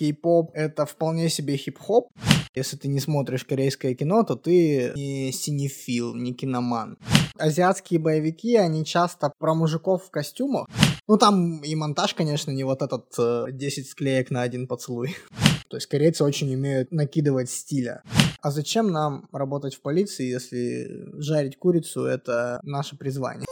кей-поп — это вполне себе хип-хоп. Если ты не смотришь корейское кино, то ты не синефил, не киноман. Азиатские боевики, они часто про мужиков в костюмах. Ну, там и монтаж, конечно, не вот этот э, 10 склеек на один поцелуй. То есть корейцы очень умеют накидывать стиля. А зачем нам работать в полиции, если жарить курицу — это наше призвание?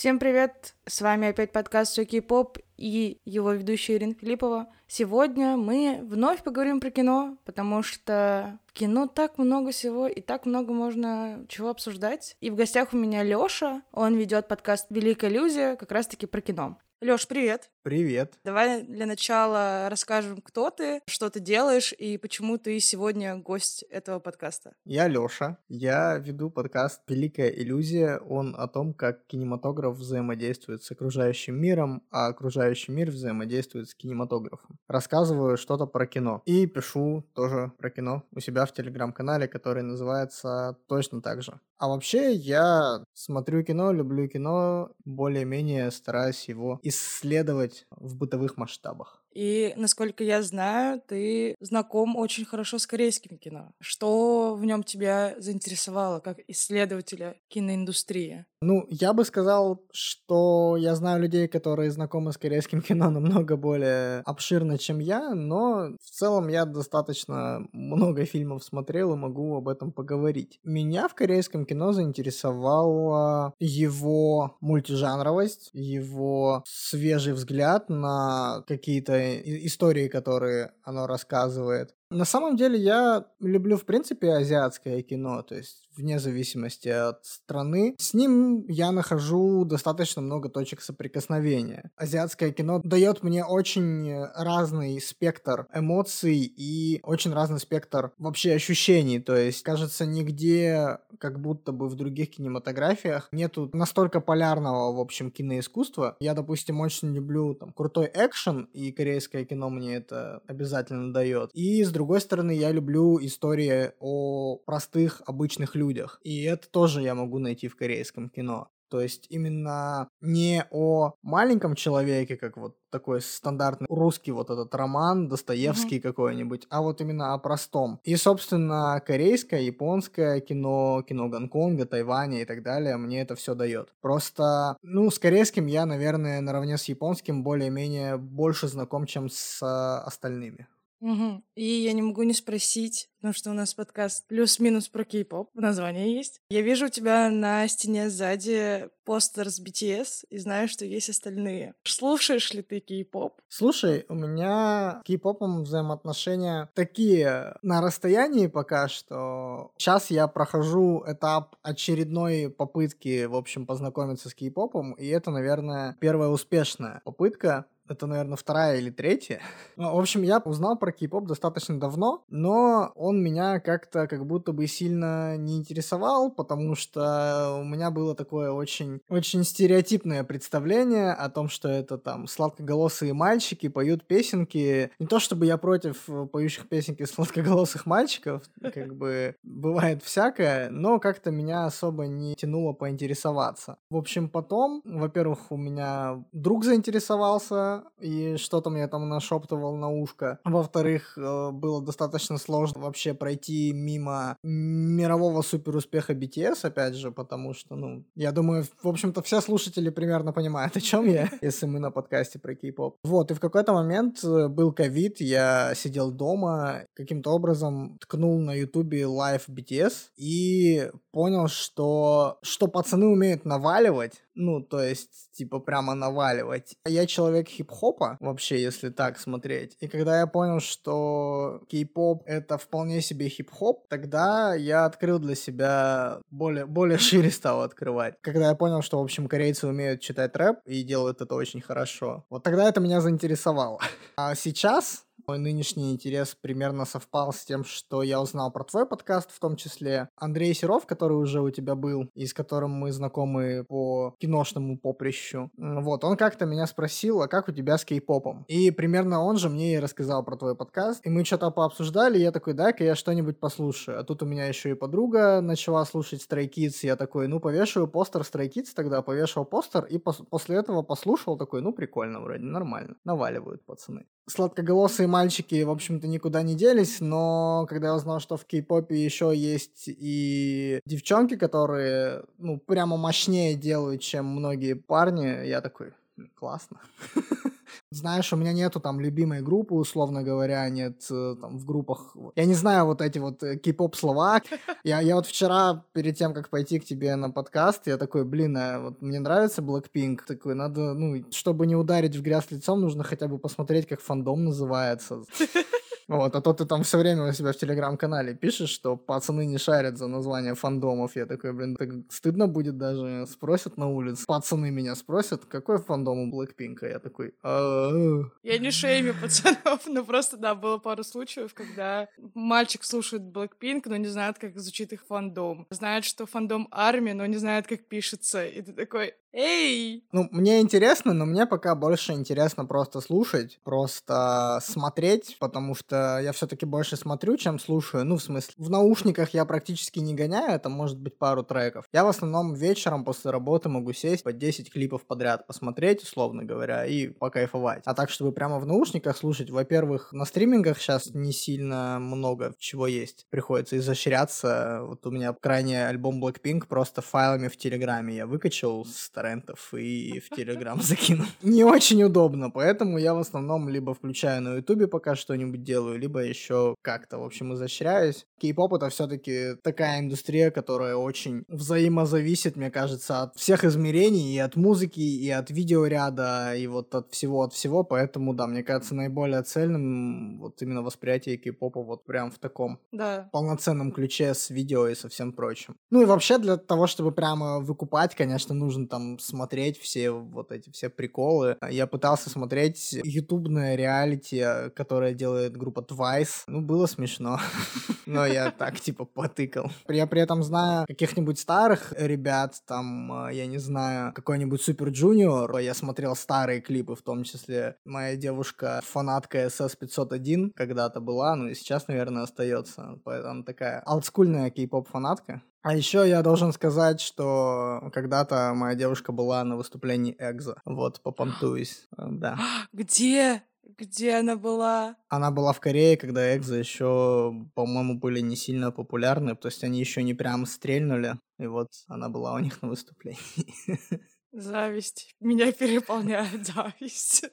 Всем привет! С вами опять подкаст «Все поп» и его ведущая Ирина Филиппова. Сегодня мы вновь поговорим про кино, потому что в кино так много всего и так много можно чего обсуждать. И в гостях у меня Лёша, он ведет подкаст «Великая иллюзия» как раз-таки про кино. Лёш, привет! Привет! Давай для начала расскажем, кто ты, что ты делаешь и почему ты сегодня гость этого подкаста. Я Лёша, я веду подкаст «Великая иллюзия». Он о том, как кинематограф взаимодействует с окружающим миром, а окружающий мир взаимодействует с кинематографом. Рассказываю что-то про кино и пишу тоже про кино у себя в телеграм-канале, который называется точно так же. А вообще я смотрю кино, люблю кино, более-менее стараюсь его исследовать в бытовых масштабах. И, насколько я знаю, ты знаком очень хорошо с корейским кино. Что в нем тебя заинтересовало как исследователя киноиндустрии? Ну, я бы сказал, что я знаю людей, которые знакомы с корейским кино намного более обширно, чем я, но в целом я достаточно много фильмов смотрел и могу об этом поговорить. Меня в корейском кино заинтересовала его мультижанровость, его свежий взгляд на какие-то истории, которые оно рассказывает. На самом деле я люблю, в принципе, азиатское кино, то есть вне зависимости от страны. С ним я нахожу достаточно много точек соприкосновения. Азиатское кино дает мне очень разный спектр эмоций и очень разный спектр вообще ощущений. То есть, кажется, нигде, как будто бы в других кинематографиях, нету настолько полярного, в общем, киноискусства. Я, допустим, очень люблю там крутой экшен, и корейское кино мне это обязательно дает. И с другой стороны, я люблю истории о простых, обычных людях. И это тоже я могу найти в корейском кино. То есть именно не о маленьком человеке, как вот такой стандартный русский вот этот роман, Достоевский mm-hmm. какой-нибудь, а вот именно о простом. И, собственно, корейское, японское кино, кино Гонконга, Тайваня и так далее, мне это все дает. Просто, ну, с корейским я, наверное, наравне с японским более-менее больше знаком, чем с э, остальными. Угу. И я не могу не спросить, потому что у нас подкаст плюс-минус про кей-поп, в названии есть. Я вижу у тебя на стене сзади постер с BTS и знаю, что есть остальные. Слушаешь ли ты кей-поп? Слушай, у меня с кей-попом взаимоотношения такие на расстоянии пока что. Сейчас я прохожу этап очередной попытки, в общем, познакомиться с кей-попом, и это, наверное, первая успешная попытка это, наверное, вторая или третья. Ну, в общем, я узнал про кей-поп достаточно давно, но он меня как-то как будто бы сильно не интересовал, потому что у меня было такое очень, очень стереотипное представление о том, что это там сладкоголосые мальчики поют песенки. Не то чтобы я против поющих песенки сладкоголосых мальчиков, как бы бывает всякое, но как-то меня особо не тянуло поинтересоваться. В общем, потом, во-первых, у меня друг заинтересовался, и что-то мне там нашептывал на ушко. Во-вторых, э, было достаточно сложно вообще пройти мимо мирового суперуспеха BTS, опять же, потому что, ну, я думаю, в общем-то, все слушатели примерно понимают, о чем я, если мы на подкасте про кей-поп. Вот, и в какой-то момент э, был ковид, я сидел дома, каким-то образом ткнул на ютубе live BTS и понял, что, что пацаны умеют наваливать, ну, то есть, типа, прямо наваливать. Я человек хип-хопа, вообще, если так смотреть. И когда я понял, что кей-поп — это вполне себе хип-хоп, тогда я открыл для себя более, более шире стал открывать. Когда я понял, что, в общем, корейцы умеют читать рэп и делают это очень хорошо, вот тогда это меня заинтересовало. А сейчас Мой нынешний интерес примерно совпал с тем, что я узнал про твой подкаст, в том числе Андрей Серов, который уже у тебя был, и с которым мы знакомы по киношному поприщу. Вот, он как-то меня спросил, а как у тебя с кей-попом? И примерно он же мне и рассказал про твой подкаст, и мы что-то пообсуждали, и я такой, дай-ка я что-нибудь послушаю. А тут у меня еще и подруга начала слушать Stray Kids, я такой, ну, повешаю постер Stray Kids тогда, повешал постер, и пос- после этого послушал, такой, ну, прикольно вроде, нормально, наваливают пацаны. Сладкоголосые мальчики, в общем-то, никуда не делись, но когда я узнал, что в кей-попе еще есть и девчонки, которые, ну, прямо мощнее делают, чем многие парни, я такой, классно. Знаешь, у меня нету там любимой группы, условно говоря, нет э, там в группах. Я не знаю вот эти вот э, кей-поп слова. Я, я вот вчера, перед тем, как пойти к тебе на подкаст, я такой, блин, а вот мне нравится Blackpink. Такой, надо, ну, чтобы не ударить в грязь лицом, нужно хотя бы посмотреть, как фандом называется. Вот, а то ты там все время у себя в телеграм-канале пишешь, что пацаны не шарят за название фандомов. Я такой, блин, так стыдно будет даже. Спросят на улице. Пацаны меня спросят, какой фандом у Блэкпинка? Я такой, «А-а-а». Я не шеймю пацанов, но просто, да, было пару случаев, когда мальчик слушает Blackpink, но не знает, как звучит их фандом. Знает, что фандом армия, но не знает, как пишется. И ты такой, эй! Ну, мне интересно, но мне пока больше интересно просто слушать, просто смотреть, потому что я все-таки больше смотрю, чем слушаю. Ну, в смысле, в наушниках я практически не гоняю, это может быть пару треков. Я в основном вечером после работы могу сесть по 10 клипов подряд посмотреть, условно говоря, и покайфовать. А так, чтобы прямо в наушниках слушать, во-первых, на стримингах сейчас не сильно много чего есть. Приходится изощряться. Вот у меня крайний альбом Blackpink просто файлами в Телеграме я выкачал с торрентов и в Телеграм закинул. Не очень удобно, поэтому я в основном либо включаю на Ютубе пока что-нибудь делаю, либо еще как-то, в общем, изощряюсь. Кей-поп это все-таки такая индустрия, которая очень взаимозависит, мне кажется, от всех измерений, и от музыки, и от видеоряда, и вот от всего, от всего, поэтому, да, мне кажется, наиболее цельным вот именно восприятие кей-попа вот прям в таком Да. полноценном ключе с видео и со всем прочим. Ну и вообще для того, чтобы прямо выкупать, конечно, нужно там смотреть все вот эти все приколы. Я пытался смотреть ютубное реалити, которое делает группа Twice. Ну, было смешно. Но я так, типа, потыкал. Я при этом знаю каких-нибудь старых ребят, там, э, я не знаю, какой-нибудь Супер Джуниор. Я смотрел старые клипы, в том числе моя девушка фанатка SS501 когда-то была, ну и сейчас, наверное, остается. Она такая олдскульная кей-поп фанатка. А еще я должен сказать, что когда-то моя девушка была на выступлении Экзо. Вот, попонтуюсь. Э, Да. Где? Где она была? Она была в Корее, когда Экзо еще, по-моему, были не сильно популярны, то есть они еще не прям стрельнули, и вот она была у них на выступлении. Зависть. Меня переполняет зависть.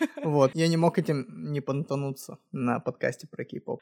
Вот, я не мог этим не понтануться на подкасте про кей-поп.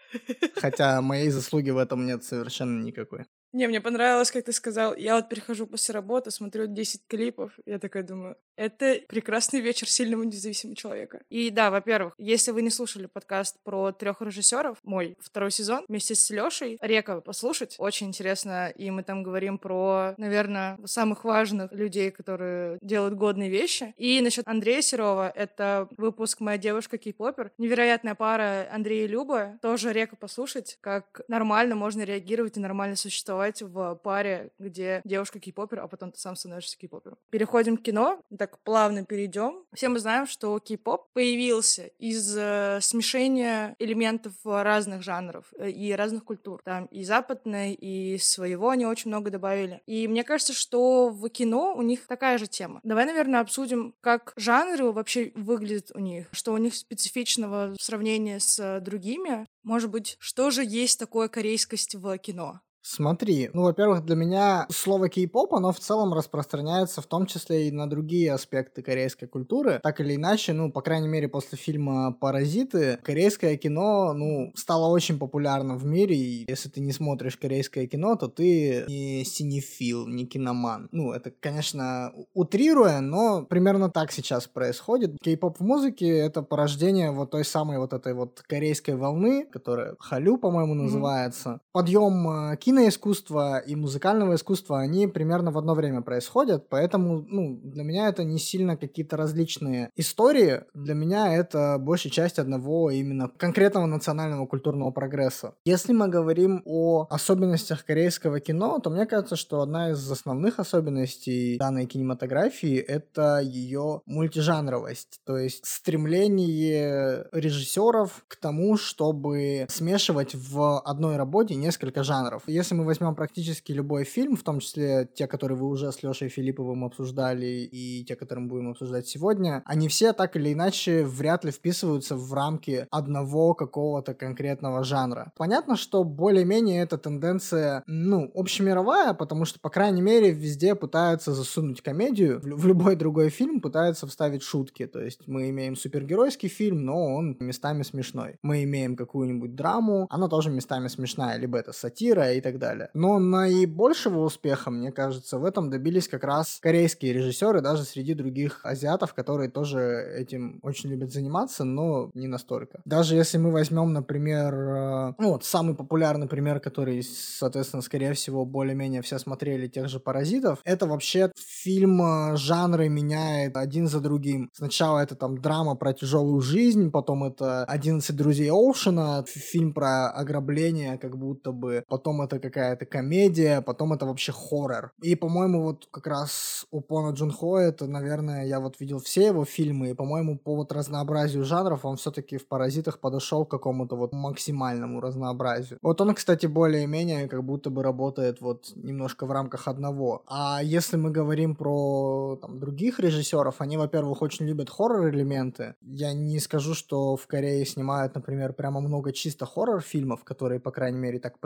Хотя моей заслуги в этом нет совершенно никакой. Не, мне понравилось, как ты сказал, я вот прихожу после работы, смотрю 10 клипов, я такая думаю, это прекрасный вечер сильного независимого человека. И да, во-первых, если вы не слушали подкаст про трех режиссеров, мой второй сезон, вместе с Лешей, Река послушать, очень интересно, и мы там говорим про, наверное, самых важных людей, которые делают годные вещи. И насчет Андрея Серова, это выпуск «Моя девушка кей-попер», невероятная пара Андрей и Люба, тоже Река послушать, как нормально можно реагировать и нормально существовать в паре, где девушка кей-попер, а потом ты сам становишься кей-попером. Переходим к кино, так плавно перейдем. Все мы знаем, что кей-поп появился из э, смешения элементов разных жанров э, и разных культур. Там и западной, и своего они очень много добавили. И мне кажется, что в кино у них такая же тема. Давай, наверное, обсудим, как жанры вообще выглядят у них, что у них специфичного в сравнении с другими. Может быть, что же есть такое корейскость в кино? Смотри, ну, во-первых, для меня слово кей-поп, оно в целом распространяется в том числе и на другие аспекты корейской культуры. Так или иначе, ну, по крайней мере, после фильма «Паразиты», корейское кино, ну, стало очень популярным в мире, и если ты не смотришь корейское кино, то ты не синефил, не киноман. Ну, это, конечно, утрируя, но примерно так сейчас происходит. Кей-поп в музыке — это порождение вот той самой вот этой вот корейской волны, которая халю, по-моему, называется. Mm-hmm. Подъем киноискусства и музыкального искусства, они примерно в одно время происходят, поэтому, ну, для меня это не сильно какие-то различные истории, для меня это большая часть одного именно конкретного национального культурного прогресса. Если мы говорим о особенностях корейского кино, то мне кажется, что одна из основных особенностей данной кинематографии — это ее мультижанровость, то есть стремление режиссеров к тому, чтобы смешивать в одной работе несколько жанров. Если мы возьмем практически любой фильм, в том числе те, которые вы уже с Лешей Филипповым обсуждали, и те, которые мы будем обсуждать сегодня, они все так или иначе вряд ли вписываются в рамки одного какого-то конкретного жанра. Понятно, что более-менее эта тенденция, ну, общемировая, потому что, по крайней мере, везде пытаются засунуть комедию, в, любой другой фильм пытаются вставить шутки. То есть мы имеем супергеройский фильм, но он местами смешной. Мы имеем какую-нибудь драму, она тоже местами смешная, либо это сатира и так далее. Но наибольшего успеха, мне кажется, в этом добились как раз корейские режиссеры, даже среди других азиатов, которые тоже этим очень любят заниматься, но не настолько. Даже если мы возьмем, например, э, ну вот самый популярный пример, который, соответственно, скорее всего, более-менее все смотрели тех же «Паразитов», это вообще фильм э, жанры меняет один за другим. Сначала это там драма про тяжелую жизнь, потом это «11 друзей Оушена», фильм про ограбление, как будто бы, потом это какая-то комедия, потом это вообще хоррор. И, по-моему, вот как раз у Пона Джун Хо это, наверное, я вот видел все его фильмы, и, по-моему, по вот разнообразию жанров он все-таки в «Паразитах» подошел к какому-то вот максимальному разнообразию. Вот он, кстати, более-менее как будто бы работает вот немножко в рамках одного. А если мы говорим про там, других режиссеров, они, во-первых, очень любят хоррор-элементы. Я не скажу, что в Корее снимают, например, прямо много чисто хоррор-фильмов, которые, по крайней мере, так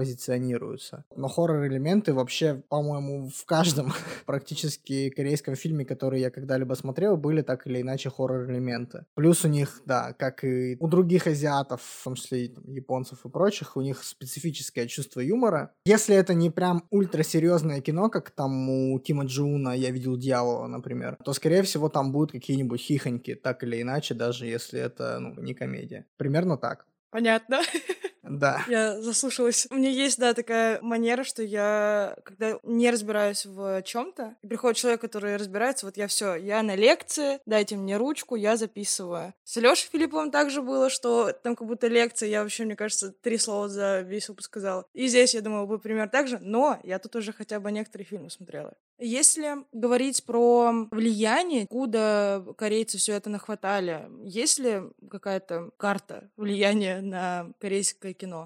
позиционируются. Но хоррор-элементы вообще, по-моему, в каждом практически корейском фильме, который я когда-либо смотрел, были так или иначе хоррор-элементы. Плюс у них, да, как и у других азиатов, в том числе и там, японцев и прочих, у них специфическое чувство юмора. Если это не прям ультрасерьезное кино, как там у Кима Джиуна «Я видел дьявола», например, то, скорее всего, там будут какие-нибудь хихоньки, так или иначе, даже если это ну, не комедия. Примерно так. Понятно. Да. Я заслушалась. У меня есть, да, такая манера, что я, когда не разбираюсь в чем-то, приходит человек, который разбирается, вот я все, я на лекции, дайте мне ручку, я записываю. С Лешей Филипповым также было, что там как будто лекция, я вообще, мне кажется, три слова за весь выпуск сказала. И здесь, я думаю, был пример так же, но я тут уже хотя бы некоторые фильмы смотрела. Если говорить про влияние, куда корейцы все это нахватали, есть ли какая-то карта влияния на корейское ikke nå.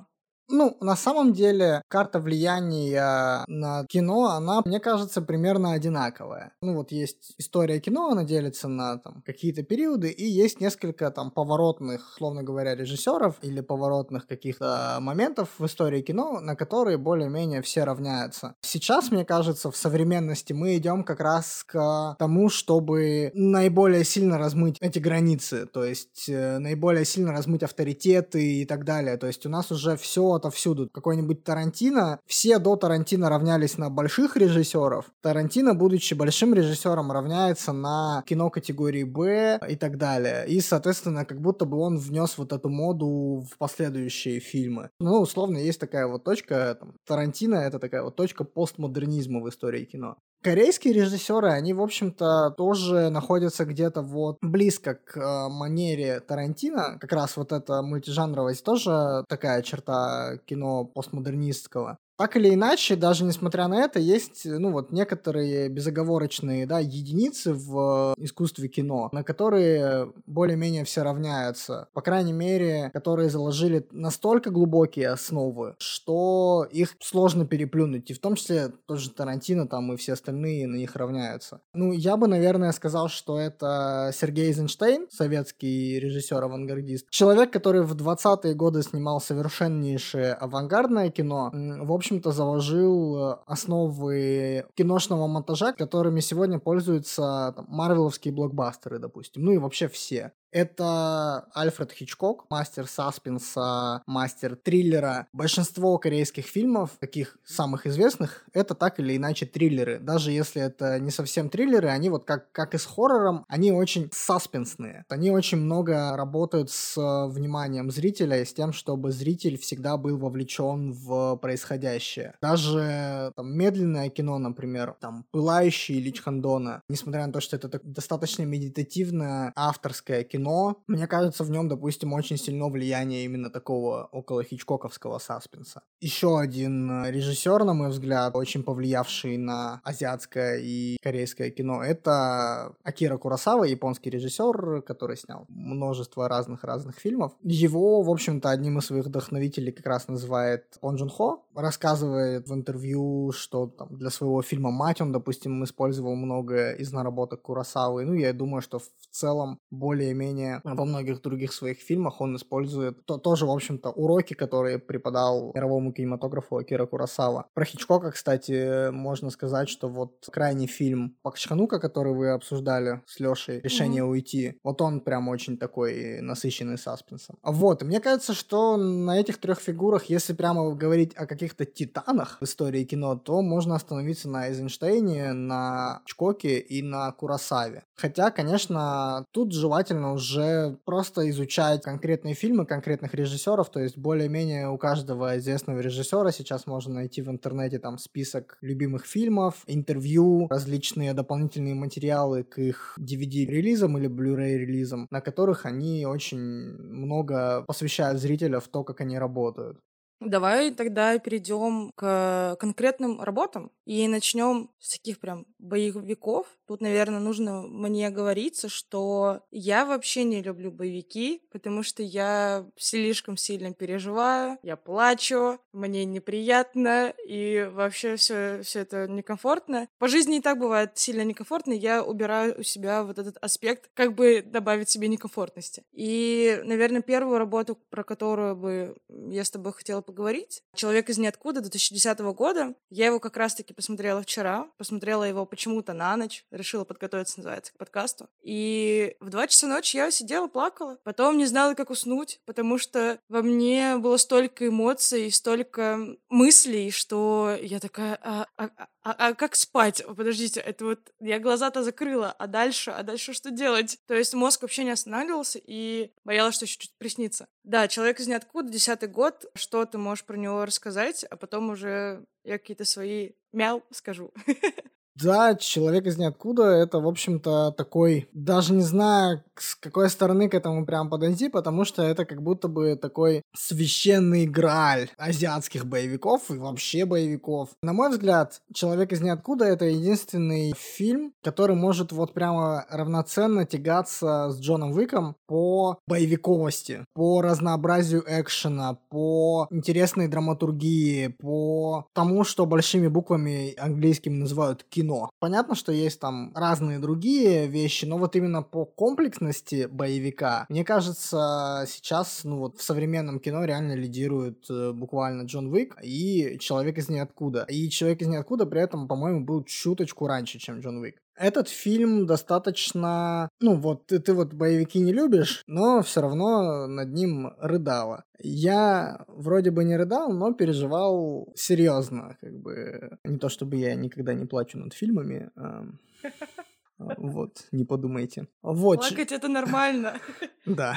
Ну, на самом деле, карта влияния на кино, она, мне кажется, примерно одинаковая. Ну, вот есть история кино, она делится на там какие-то периоды, и есть несколько там поворотных, словно говоря, режиссеров или поворотных каких-то моментов в истории кино, на которые более-менее все равняются. Сейчас, мне кажется, в современности мы идем как раз к тому, чтобы наиболее сильно размыть эти границы, то есть э, наиболее сильно размыть авторитеты и так далее. То есть у нас уже все отовсюду. Какой-нибудь Тарантино, все до Тарантино равнялись на больших режиссеров. Тарантино, будучи большим режиссером, равняется на кино категории Б и так далее. И, соответственно, как будто бы он внес вот эту моду в последующие фильмы. Ну, условно, есть такая вот точка, там, Тарантино — это такая вот точка постмодернизма в истории кино. Корейские режиссеры, они, в общем-то, тоже находятся где-то вот близко к э, манере Тарантино. Как раз вот эта мультижанровость тоже такая черта кино постмодернистского. Так или иначе, даже несмотря на это, есть, ну вот, некоторые безоговорочные, да, единицы в искусстве кино, на которые более-менее все равняются. По крайней мере, которые заложили настолько глубокие основы, что их сложно переплюнуть. И в том числе тот же Тарантино там и все остальные на них равняются. Ну, я бы, наверное, сказал, что это Сергей Эйзенштейн, советский режиссер-авангардист. Человек, который в 20-е годы снимал совершеннейшее авангардное кино. В общем, общем-то, заложил э, основы киношного монтажа, которыми сегодня пользуются там, марвеловские блокбастеры, допустим, ну и вообще все. Это Альфред Хичкок, мастер саспенса, мастер триллера. Большинство корейских фильмов, таких самых известных, это так или иначе триллеры. Даже если это не совсем триллеры, они вот как, как и с хоррором, они очень саспенсные. Они очень много работают с вниманием зрителя и с тем, чтобы зритель всегда был вовлечен в происходящее. Даже там, медленное кино, например, там «Пылающий» или «Чхандона», несмотря на то, что это достаточно медитативное авторское кино, кино, мне кажется, в нем, допустим, очень сильно влияние именно такого около хичкоковского саспенса. Еще один э, режиссер, на мой взгляд, очень повлиявший на азиатское и корейское кино, это Акира Курасава, японский режиссер, который снял множество разных-разных фильмов. Его, в общем-то, одним из своих вдохновителей как раз называет Он Джун Хо, рассказывает в интервью, что там для своего фильма «Мать» он, допустим, использовал много из наработок Курасавы. Ну, я думаю, что в целом более-менее менее, во многих других своих фильмах он использует то, тоже, в общем-то, уроки, которые преподал мировому кинематографу Акира Курасава. Про Хичкока, кстати, можно сказать, что вот крайний фильм Пакчханука, который вы обсуждали с Лешей, «Решение mm-hmm. уйти», вот он прям очень такой насыщенный саспенсом. Вот, мне кажется, что на этих трех фигурах, если прямо говорить о каких-то титанах в истории кино, то можно остановиться на Эйзенштейне, на Чкоке и на Курасаве. Хотя, конечно, тут желательно уже просто изучать конкретные фильмы конкретных режиссеров, то есть более-менее у каждого известного режиссера сейчас можно найти в интернете там список любимых фильмов, интервью, различные дополнительные материалы к их DVD-релизам или Blu-ray релизам, на которых они очень много посвящают зрителя в то, как они работают. Давай тогда перейдем к конкретным работам и начнем с таких прям боевиков. Тут, наверное, нужно мне говориться, что я вообще не люблю боевики, потому что я слишком сильно переживаю, я плачу, мне неприятно, и вообще все, все это некомфортно. По жизни и так бывает сильно некомфортно, я убираю у себя вот этот аспект, как бы добавить себе некомфортности. И, наверное, первую работу, про которую бы я с тобой хотела поговорить. «Человек из ниоткуда» 2010 года. Я его как раз-таки посмотрела вчера. Посмотрела его почему-то на ночь. Решила подготовиться, называется, к подкасту. И в два часа ночи я сидела, плакала. Потом не знала, как уснуть, потому что во мне было столько эмоций, столько мыслей, что я такая, а, а, а, а, как спать? Подождите, это вот я глаза-то закрыла, а дальше, а дальше что делать? То есть мозг вообще не останавливался и боялась, что еще чуть приснится. Да, человек из ниоткуда, десятый год, что ты можешь про него рассказать, а потом уже я какие-то свои мяу скажу. Да, человек из ниоткуда это, в общем-то, такой, даже не знаю, с какой стороны к этому прям подойти, потому что это как будто бы такой священный грааль азиатских боевиков и вообще боевиков. На мой взгляд, человек из ниоткуда это единственный фильм, который может вот прямо равноценно тягаться с Джоном Уиком по боевиковости, по разнообразию экшена, по интересной драматургии, по тому, что большими буквами английскими называют кино кино. Понятно, что есть там разные другие вещи, но вот именно по комплексности боевика, мне кажется, сейчас, ну вот в современном кино реально лидирует э, буквально Джон Уик и Человек из ниоткуда. И Человек из ниоткуда при этом, по-моему, был чуточку раньше, чем Джон Уик. Этот фильм достаточно... Ну, вот ты, ты вот боевики не любишь, но все равно над ним рыдала. Я вроде бы не рыдал, но переживал серьезно. Как бы не то чтобы я никогда не плачу над фильмами. А, вот, не подумайте. Вот. Плакать это нормально. Да.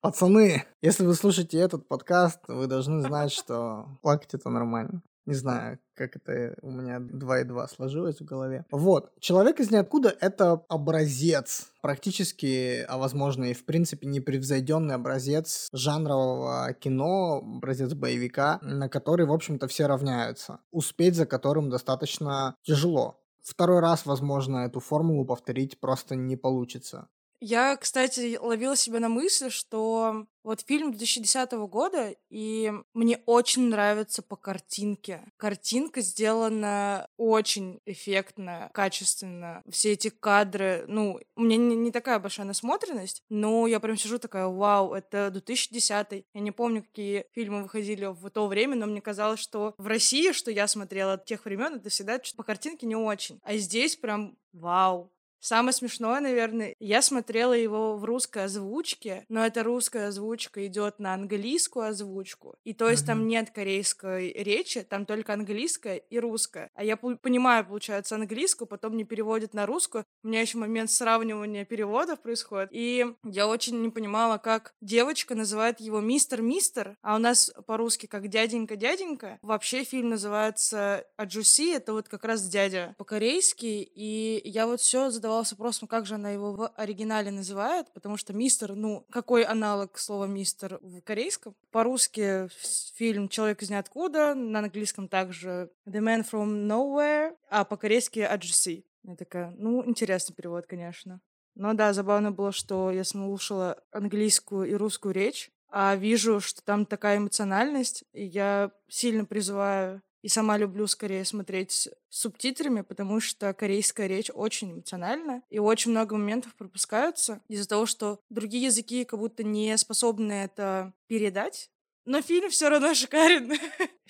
Пацаны, если вы слушаете этот подкаст, вы должны знать, что плакать это нормально. Не знаю, как это у меня 2 и 2 сложилось в голове. Вот. «Человек из ниоткуда» — это образец, практически, а возможно и в принципе непревзойденный образец жанрового кино, образец боевика, на который, в общем-то, все равняются. Успеть за которым достаточно тяжело. Второй раз, возможно, эту формулу повторить просто не получится. Я, кстати, ловила себя на мысли, что вот фильм 2010 года, и мне очень нравится по картинке. Картинка сделана очень эффектно, качественно. Все эти кадры, ну, у меня не, не такая большая насмотренность, но я прям сижу такая, вау, это 2010 Я не помню, какие фильмы выходили в то время, но мне казалось, что в России, что я смотрела от тех времен, это всегда по картинке не очень. А здесь прям вау, Самое смешное, наверное, я смотрела его в русской озвучке, но эта русская озвучка идет на английскую озвучку, и то есть uh-huh. там нет корейской речи, там только английская и русская. А я понимаю, получается, английскую, потом не переводят на русскую. У меня еще момент сравнивания переводов происходит, и я очень не понимала, как девочка называет его мистер-мистер, а у нас по-русски как дяденька-дяденька. Вообще фильм называется Аджуси, это вот как раз дядя по-корейски, и я вот все задавала задавался вопросом, как же она его в оригинале называет, потому что мистер, ну, какой аналог слова мистер в корейском? По-русски фильм «Человек из ниоткуда», на английском также «The Man from Nowhere», а по-корейски «Аджуси». Я такая, ну, интересный перевод, конечно. Но да, забавно было, что я слушала английскую и русскую речь, а вижу, что там такая эмоциональность, и я сильно призываю и сама люблю скорее смотреть с субтитрами, потому что корейская речь очень эмоциональна, и очень много моментов пропускаются из-за того, что другие языки как будто не способны это передать. Но фильм все равно шикарен.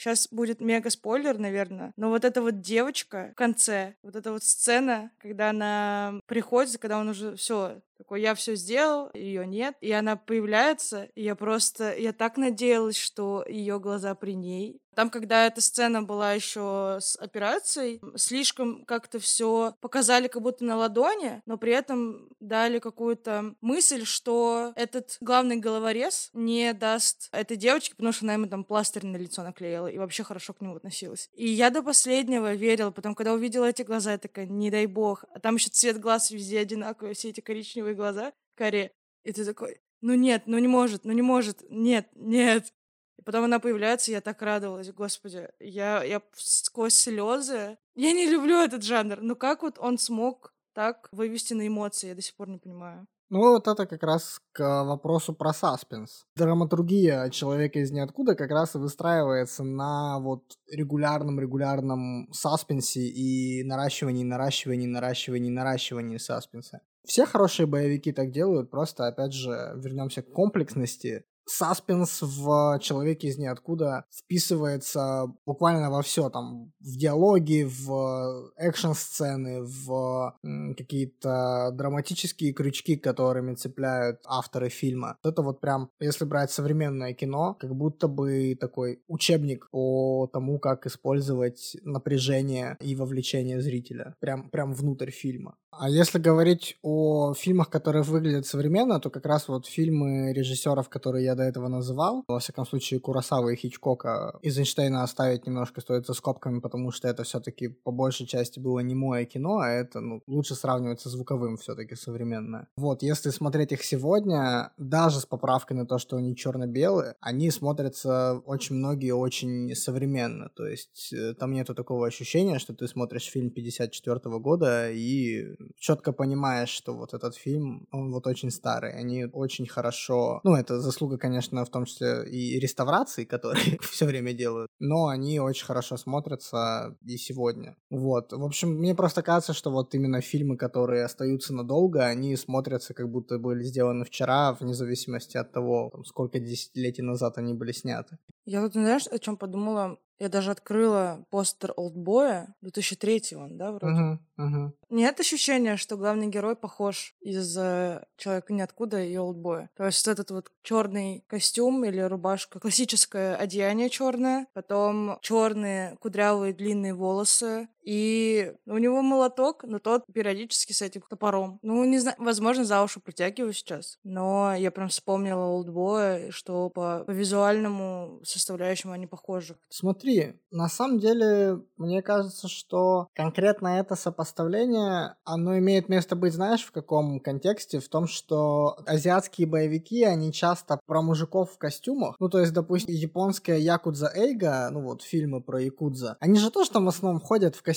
Сейчас будет мега спойлер, наверное. Но вот эта вот девочка в конце, вот эта вот сцена, когда она приходит, когда он уже все такой, я все сделал, ее нет, и она появляется, и я просто, я так надеялась, что ее глаза при ней. Там, когда эта сцена была еще с операцией, слишком как-то все показали как будто на ладони, но при этом дали какую-то мысль, что этот главный головорез не даст этой девочке, потому что она ему там пластырь на лицо наклеила и вообще хорошо к нему относилась. И я до последнего верила, потом, когда увидела эти глаза, я такая, не дай бог. А там еще цвет глаз везде одинаковый, все эти коричневые глаза, коре. И ты такой, ну нет, ну не может, ну не может, нет, нет. И потом она появляется, я так радовалась, господи. Я, я сквозь слезы. Я не люблю этот жанр. Ну как вот он смог так вывести на эмоции, я до сих пор не понимаю. Ну, вот это как раз к вопросу про саспенс. Драматургия человека из ниоткуда как раз и выстраивается на вот регулярном-регулярном саспенсе и наращивании, наращивании, наращивании, наращивании саспенса. Все хорошие боевики так делают, просто, опять же, вернемся к комплексности саспенс в «Человеке из ниоткуда» вписывается буквально во все, там, в диалоги, в экшн-сцены, в какие-то драматические крючки, которыми цепляют авторы фильма. Это вот прям, если брать современное кино, как будто бы такой учебник по тому, как использовать напряжение и вовлечение зрителя прям, прям внутрь фильма. А если говорить о фильмах, которые выглядят современно, то как раз вот фильмы режиссеров, которые я до этого называл, во всяком случае Курасава и Хичкока, из Эйнштейна оставить немножко стоит за скобками, потому что это все-таки по большей части было не мое кино, а это ну, лучше сравнивать со звуковым все-таки современное. Вот, если смотреть их сегодня, даже с поправкой на то, что они черно-белые, они смотрятся очень многие очень современно, то есть э, там нету такого ощущения, что ты смотришь фильм 54 года и четко понимаешь, что вот этот фильм, он вот очень старый, они очень хорошо, ну, это заслуга, конечно, в том числе и реставрации, которые все время делают, но они очень хорошо смотрятся и сегодня. Вот, в общем, мне просто кажется, что вот именно фильмы, которые остаются надолго, они смотрятся как будто были сделаны вчера, вне зависимости от того, там, сколько десятилетий назад они были сняты. Я вот, знаешь, о чем подумала? Я даже открыла постер Олдбоя 2003 он, да, вроде? Uh-huh, uh-huh. Нет ощущения, что главный герой похож из э, Человека ниоткуда и Олдбоя. То есть этот вот черный костюм или рубашка, классическое одеяние черное, потом черные кудрявые длинные волосы, и у него молоток, но тот периодически с этим топором. Ну, не знаю, возможно, за уши притягиваю сейчас. Но я прям вспомнила Олдбоя, что по, по визуальному составляющему они похожи. Смотри, на самом деле, мне кажется, что конкретно это сопоставление, оно имеет место быть, знаешь, в каком контексте? В том, что азиатские боевики, они часто про мужиков в костюмах. Ну, то есть, допустим, японская Якудза Эйга, ну вот, фильмы про Якудза, они же тоже там в основном ходят в костюмах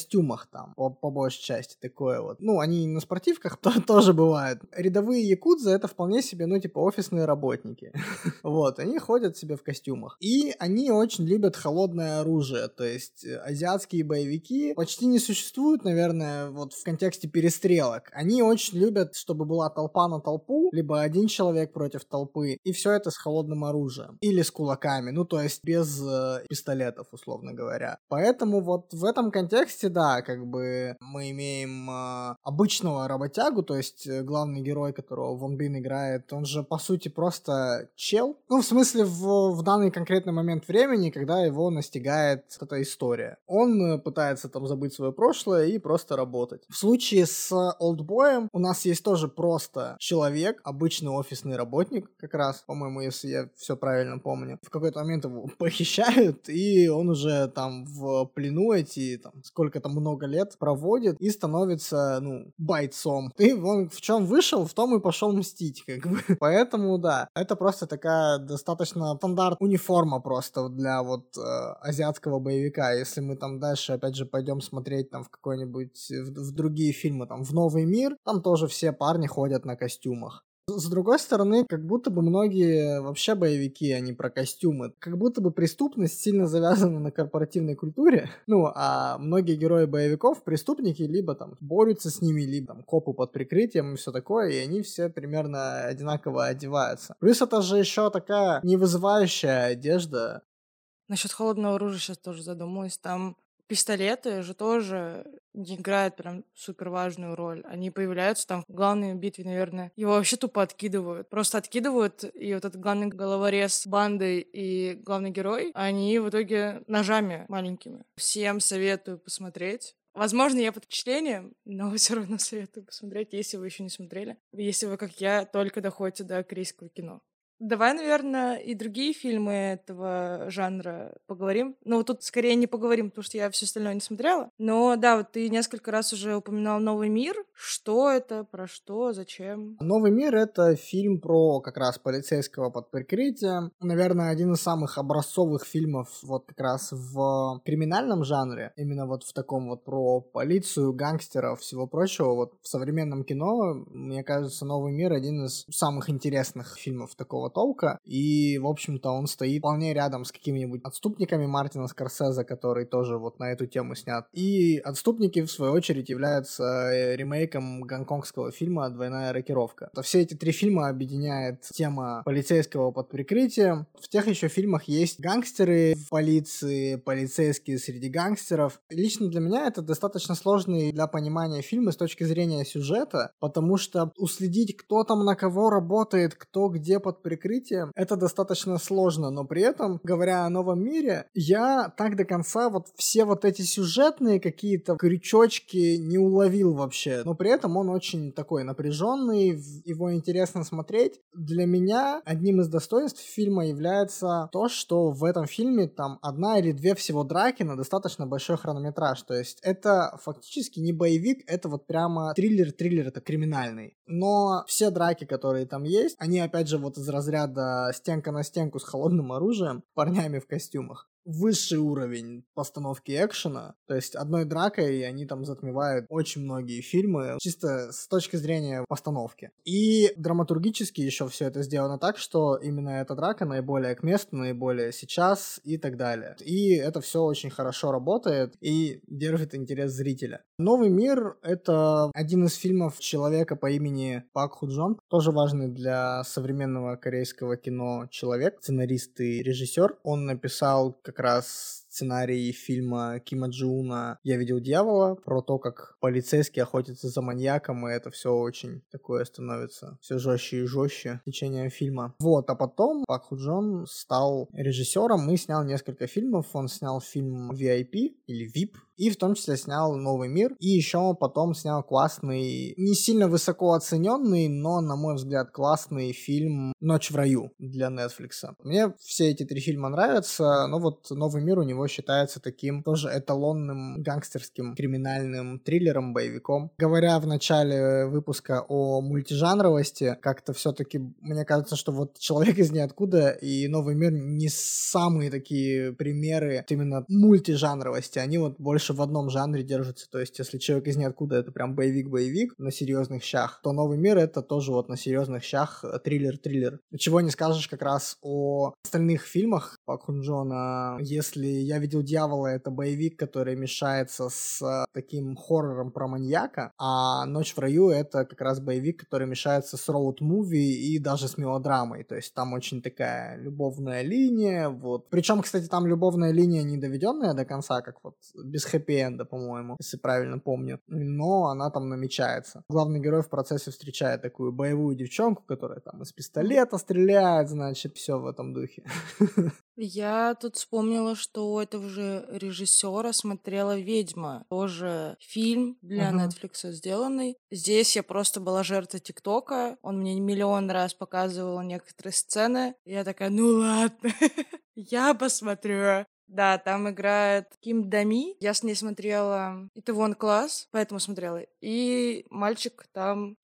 там, по, по большей части, такое вот. Ну, они на спортивках то, тоже бывают. Рядовые якудзы это вполне себе, ну, типа, офисные работники. вот, они ходят себе в костюмах. И они очень любят холодное оружие, то есть э, азиатские боевики почти не существуют, наверное, вот в контексте перестрелок. Они очень любят, чтобы была толпа на толпу, либо один человек против толпы, и все это с холодным оружием. Или с кулаками, ну, то есть без э, пистолетов, условно говоря. Поэтому вот в этом контексте части, да, как бы мы имеем э, обычного работягу, то есть э, главный герой, которого Вон Бин играет, он же, по сути, просто чел. Ну, в смысле, в, в данный конкретный момент времени, когда его настигает эта история. Он э, пытается там забыть свое прошлое и просто работать. В случае с Олдбоем у нас есть тоже просто человек, обычный офисный работник, как раз, по-моему, если я все правильно помню. В какой-то момент его похищают, и он уже там в плену эти, там, сколько там много лет проводит, и становится, ну, бойцом. И он в чем вышел, в том и пошел мстить, как бы. Поэтому, да, это просто такая достаточно стандарт униформа просто для вот э, азиатского боевика. Если мы там дальше, опять же, пойдем смотреть там в какой-нибудь, в, в другие фильмы, там, в Новый мир, там тоже все парни ходят на костюмах. С другой стороны, как будто бы многие вообще боевики, они про костюмы. Как будто бы преступность сильно завязана на корпоративной культуре. Ну, а многие герои боевиков, преступники, либо там борются с ними, либо там копы под прикрытием и все такое, и они все примерно одинаково одеваются. Плюс это же еще такая невызывающая одежда. Насчет холодного оружия сейчас тоже задумалась. Там пистолеты же тоже не играют прям супер важную роль. Они появляются там в главной битве, наверное. Его вообще тупо откидывают. Просто откидывают, и вот этот главный головорез банды и главный герой, они в итоге ножами маленькими. Всем советую посмотреть. Возможно, я под впечатлением, но все равно советую посмотреть, если вы еще не смотрели. Если вы, как я, только доходите до корейского кино. Давай, наверное, и другие фильмы этого жанра поговорим. Ну, тут скорее не поговорим, потому что я все остальное не смотрела. Но да, вот ты несколько раз уже упоминал «Новый мир». Что это, про что, зачем? «Новый мир» — это фильм про как раз полицейского под прикрытием. Наверное, один из самых образцовых фильмов вот как раз в криминальном жанре. Именно вот в таком вот про полицию, гангстеров, всего прочего. Вот в современном кино, мне кажется, «Новый мир» — один из самых интересных фильмов такого никакого толка. И, в общем-то, он стоит вполне рядом с какими-нибудь отступниками Мартина Скорсезе, который тоже вот на эту тему снят. И отступники, в свою очередь, являются э, ремейком гонконгского фильма «Двойная рокировка». То все эти три фильма объединяет тема полицейского под прикрытием. В тех еще фильмах есть гангстеры в полиции, полицейские среди гангстеров. Лично для меня это достаточно сложный для понимания фильм с точки зрения сюжета, потому что уследить, кто там на кого работает, кто где под прикрытием, прикрытием, это достаточно сложно, но при этом, говоря о новом мире, я так до конца вот все вот эти сюжетные какие-то крючочки не уловил вообще, но при этом он очень такой напряженный, его интересно смотреть. Для меня одним из достоинств фильма является то, что в этом фильме там одна или две всего драки на достаточно большой хронометраж, то есть это фактически не боевик, это вот прямо триллер, триллер это криминальный. Но все драки, которые там есть, они опять же вот из разряда стенка на стенку с холодным оружием, парнями в костюмах высший уровень постановки экшена. То есть одной дракой они там затмевают очень многие фильмы, чисто с точки зрения постановки. И драматургически еще все это сделано так, что именно эта драка наиболее к месту, наиболее сейчас и так далее. И это все очень хорошо работает и держит интерес зрителя. Новый мир — это один из фильмов человека по имени Пак Худжон, тоже важный для современного корейского кино человек, сценарист и режиссер. Он написал как как раз сценарий фильма Кима Джиуна «Я видел дьявола», про то, как полицейский охотится за маньяком, и это все очень такое становится все жестче и жестче в течение фильма. Вот, а потом Пак Хунджон стал режиссером и снял несколько фильмов. Он снял фильм VIP или VIP, и в том числе снял «Новый мир», и еще потом снял классный, не сильно высоко оцененный, но, на мой взгляд, классный фильм «Ночь в раю» для Netflix. Мне все эти три фильма нравятся, но вот «Новый мир» у него считается таким тоже эталонным гангстерским криминальным триллером, боевиком. Говоря в начале выпуска о мультижанровости, как-то все-таки мне кажется, что вот «Человек из ниоткуда» и «Новый мир» не самые такие примеры именно мультижанровости, они вот больше больше в одном жанре держится. То есть, если человек из ниоткуда это прям боевик-боевик на серьезных щах, то Новый мир это тоже вот на серьезных щах триллер-триллер. Чего не скажешь как раз о остальных фильмах Пак Хунджона. Если «Я видел дьявола» — это боевик, который мешается с э, таким хоррором про маньяка, а «Ночь в раю» — это как раз боевик, который мешается с роуд-муви и даже с мелодрамой. То есть там очень такая любовная линия, вот. Причем, кстати, там любовная линия не доведенная до конца, как вот без хэппи-энда, по-моему, если правильно помню. Но она там намечается. Главный герой в процессе встречает такую боевую девчонку, которая там из пистолета стреляет, значит, все в этом духе. Я тут вспомнила, что у этого же режиссера смотрела «Ведьма». Тоже фильм для uh Netflix сделанный. Здесь я просто была жертва ТикТока. Он мне миллион раз показывал некоторые сцены. Я такая, ну ладно, я посмотрю. Да, там играет Ким Дами. Я с ней смотрела Итавон класс, поэтому смотрела. И мальчик там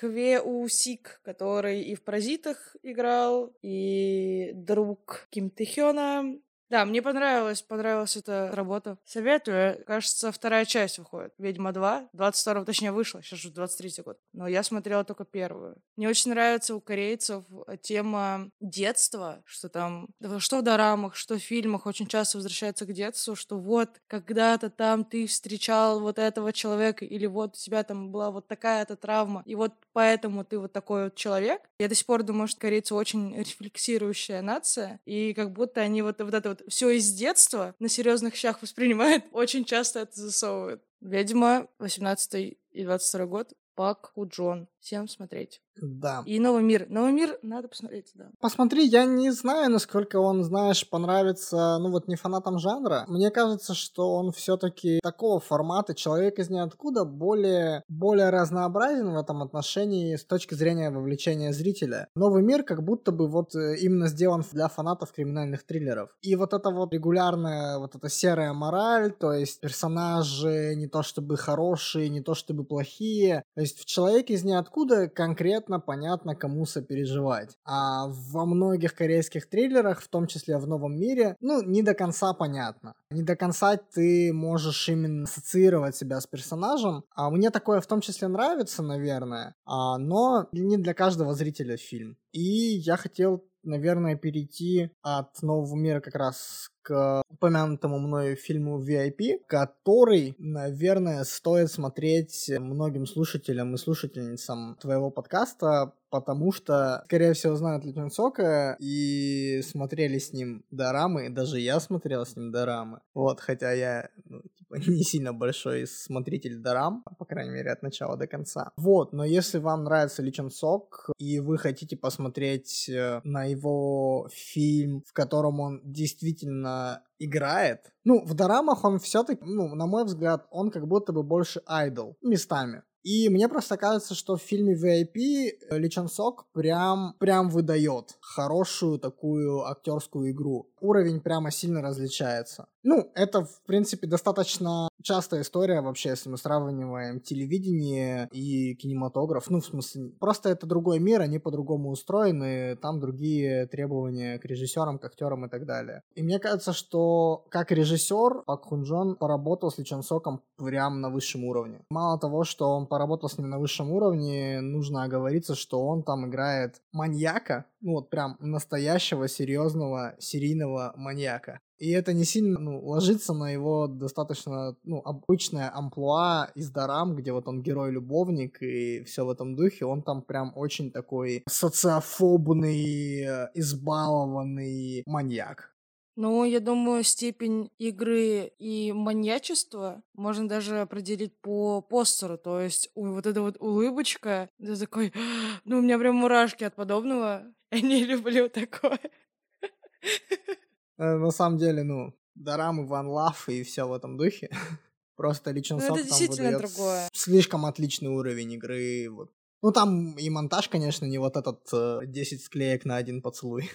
Хве Усик, который и в «Паразитах» играл, и друг Ким Тэхёна, да, мне понравилось, понравилась эта работа. Советую. Кажется, вторая часть выходит. «Ведьма 2». 22 точнее, вышла. Сейчас же 23 год. Но я смотрела только первую. Мне очень нравится у корейцев тема детства, что там, что в дорамах, что в фильмах очень часто возвращается к детству, что вот когда-то там ты встречал вот этого человека, или вот у тебя там была вот такая-то травма, и вот поэтому ты вот такой вот человек. Я до сих пор думаю, что корейцы очень рефлексирующая нация, и как будто они вот, вот это вот все из детства на серьезных щах воспринимают, очень часто это засовывают. Ведьма, 18 и 22 год, Пак Худжон. Всем смотреть. Да. И «Новый мир». «Новый мир» надо посмотреть, да. Посмотри, я не знаю, насколько он, знаешь, понравится, ну вот не фанатам жанра. Мне кажется, что он все-таки такого формата «Человек из ниоткуда» более, более разнообразен в этом отношении с точки зрения вовлечения зрителя. «Новый мир» как будто бы вот э, именно сделан для фанатов криминальных триллеров. И вот это вот регулярная, вот эта серая мораль, то есть персонажи не то чтобы хорошие, не то чтобы плохие. То есть в «Человеке из ниоткуда» конкретно конкретно понятно, кому сопереживать. А во многих корейских триллерах, в том числе в «Новом мире», ну, не до конца понятно. Не до конца ты можешь именно ассоциировать себя с персонажем. А мне такое в том числе нравится, наверное, а, но не для каждого зрителя фильм. И я хотел наверное, перейти от нового мира как раз к упомянутому мною фильму VIP, который, наверное, стоит смотреть многим слушателям и слушательницам твоего подкаста, потому что, скорее всего, знают Литвин Сока и смотрели с ним дорамы, даже я смотрел с ним дорамы. Вот, хотя я ну, типа, не сильно большой смотритель дорам, по крайней мере, от начала до конца. Вот, но если вам нравится Личен Сок, и вы хотите посмотреть э, на его фильм, в котором он действительно играет, ну, в дорамах он все-таки, ну, на мой взгляд, он как будто бы больше айдол местами. И мне просто кажется, что в фильме VIP Ли Чон Сок прям, прям выдает хорошую такую актерскую игру. Уровень прямо сильно различается. Ну, это, в принципе, достаточно частая история вообще, если мы сравниваем телевидение и кинематограф. Ну, в смысле, просто это другой мир, они по-другому устроены, там другие требования к режиссерам, к актерам и так далее. И мне кажется, что как режиссер Пак Хунджон поработал с Ли Чон Соком прям на высшем уровне. Мало того, что он поработал с ним на высшем уровне, нужно оговориться, что он там играет маньяка, ну вот прям настоящего, серьезного, серийного маньяка. И это не сильно ну, ложится на его достаточно ну, обычное амплуа из Дарам, где вот он герой-любовник и все в этом духе. Он там прям очень такой социофобный, э, избалованный маньяк. Ну, я думаю, степень игры и маньячества можно даже определить по постеру. То есть вот эта вот улыбочка, ты такой, ну, у меня прям мурашки от подобного. Я не люблю такое. Э, на самом деле, ну, и Ван Лав и все в этом духе. Просто лично ну, это действительно другое. слишком отличный уровень игры. Вот. Ну, там и монтаж, конечно, не вот этот э, 10 склеек на один поцелуй.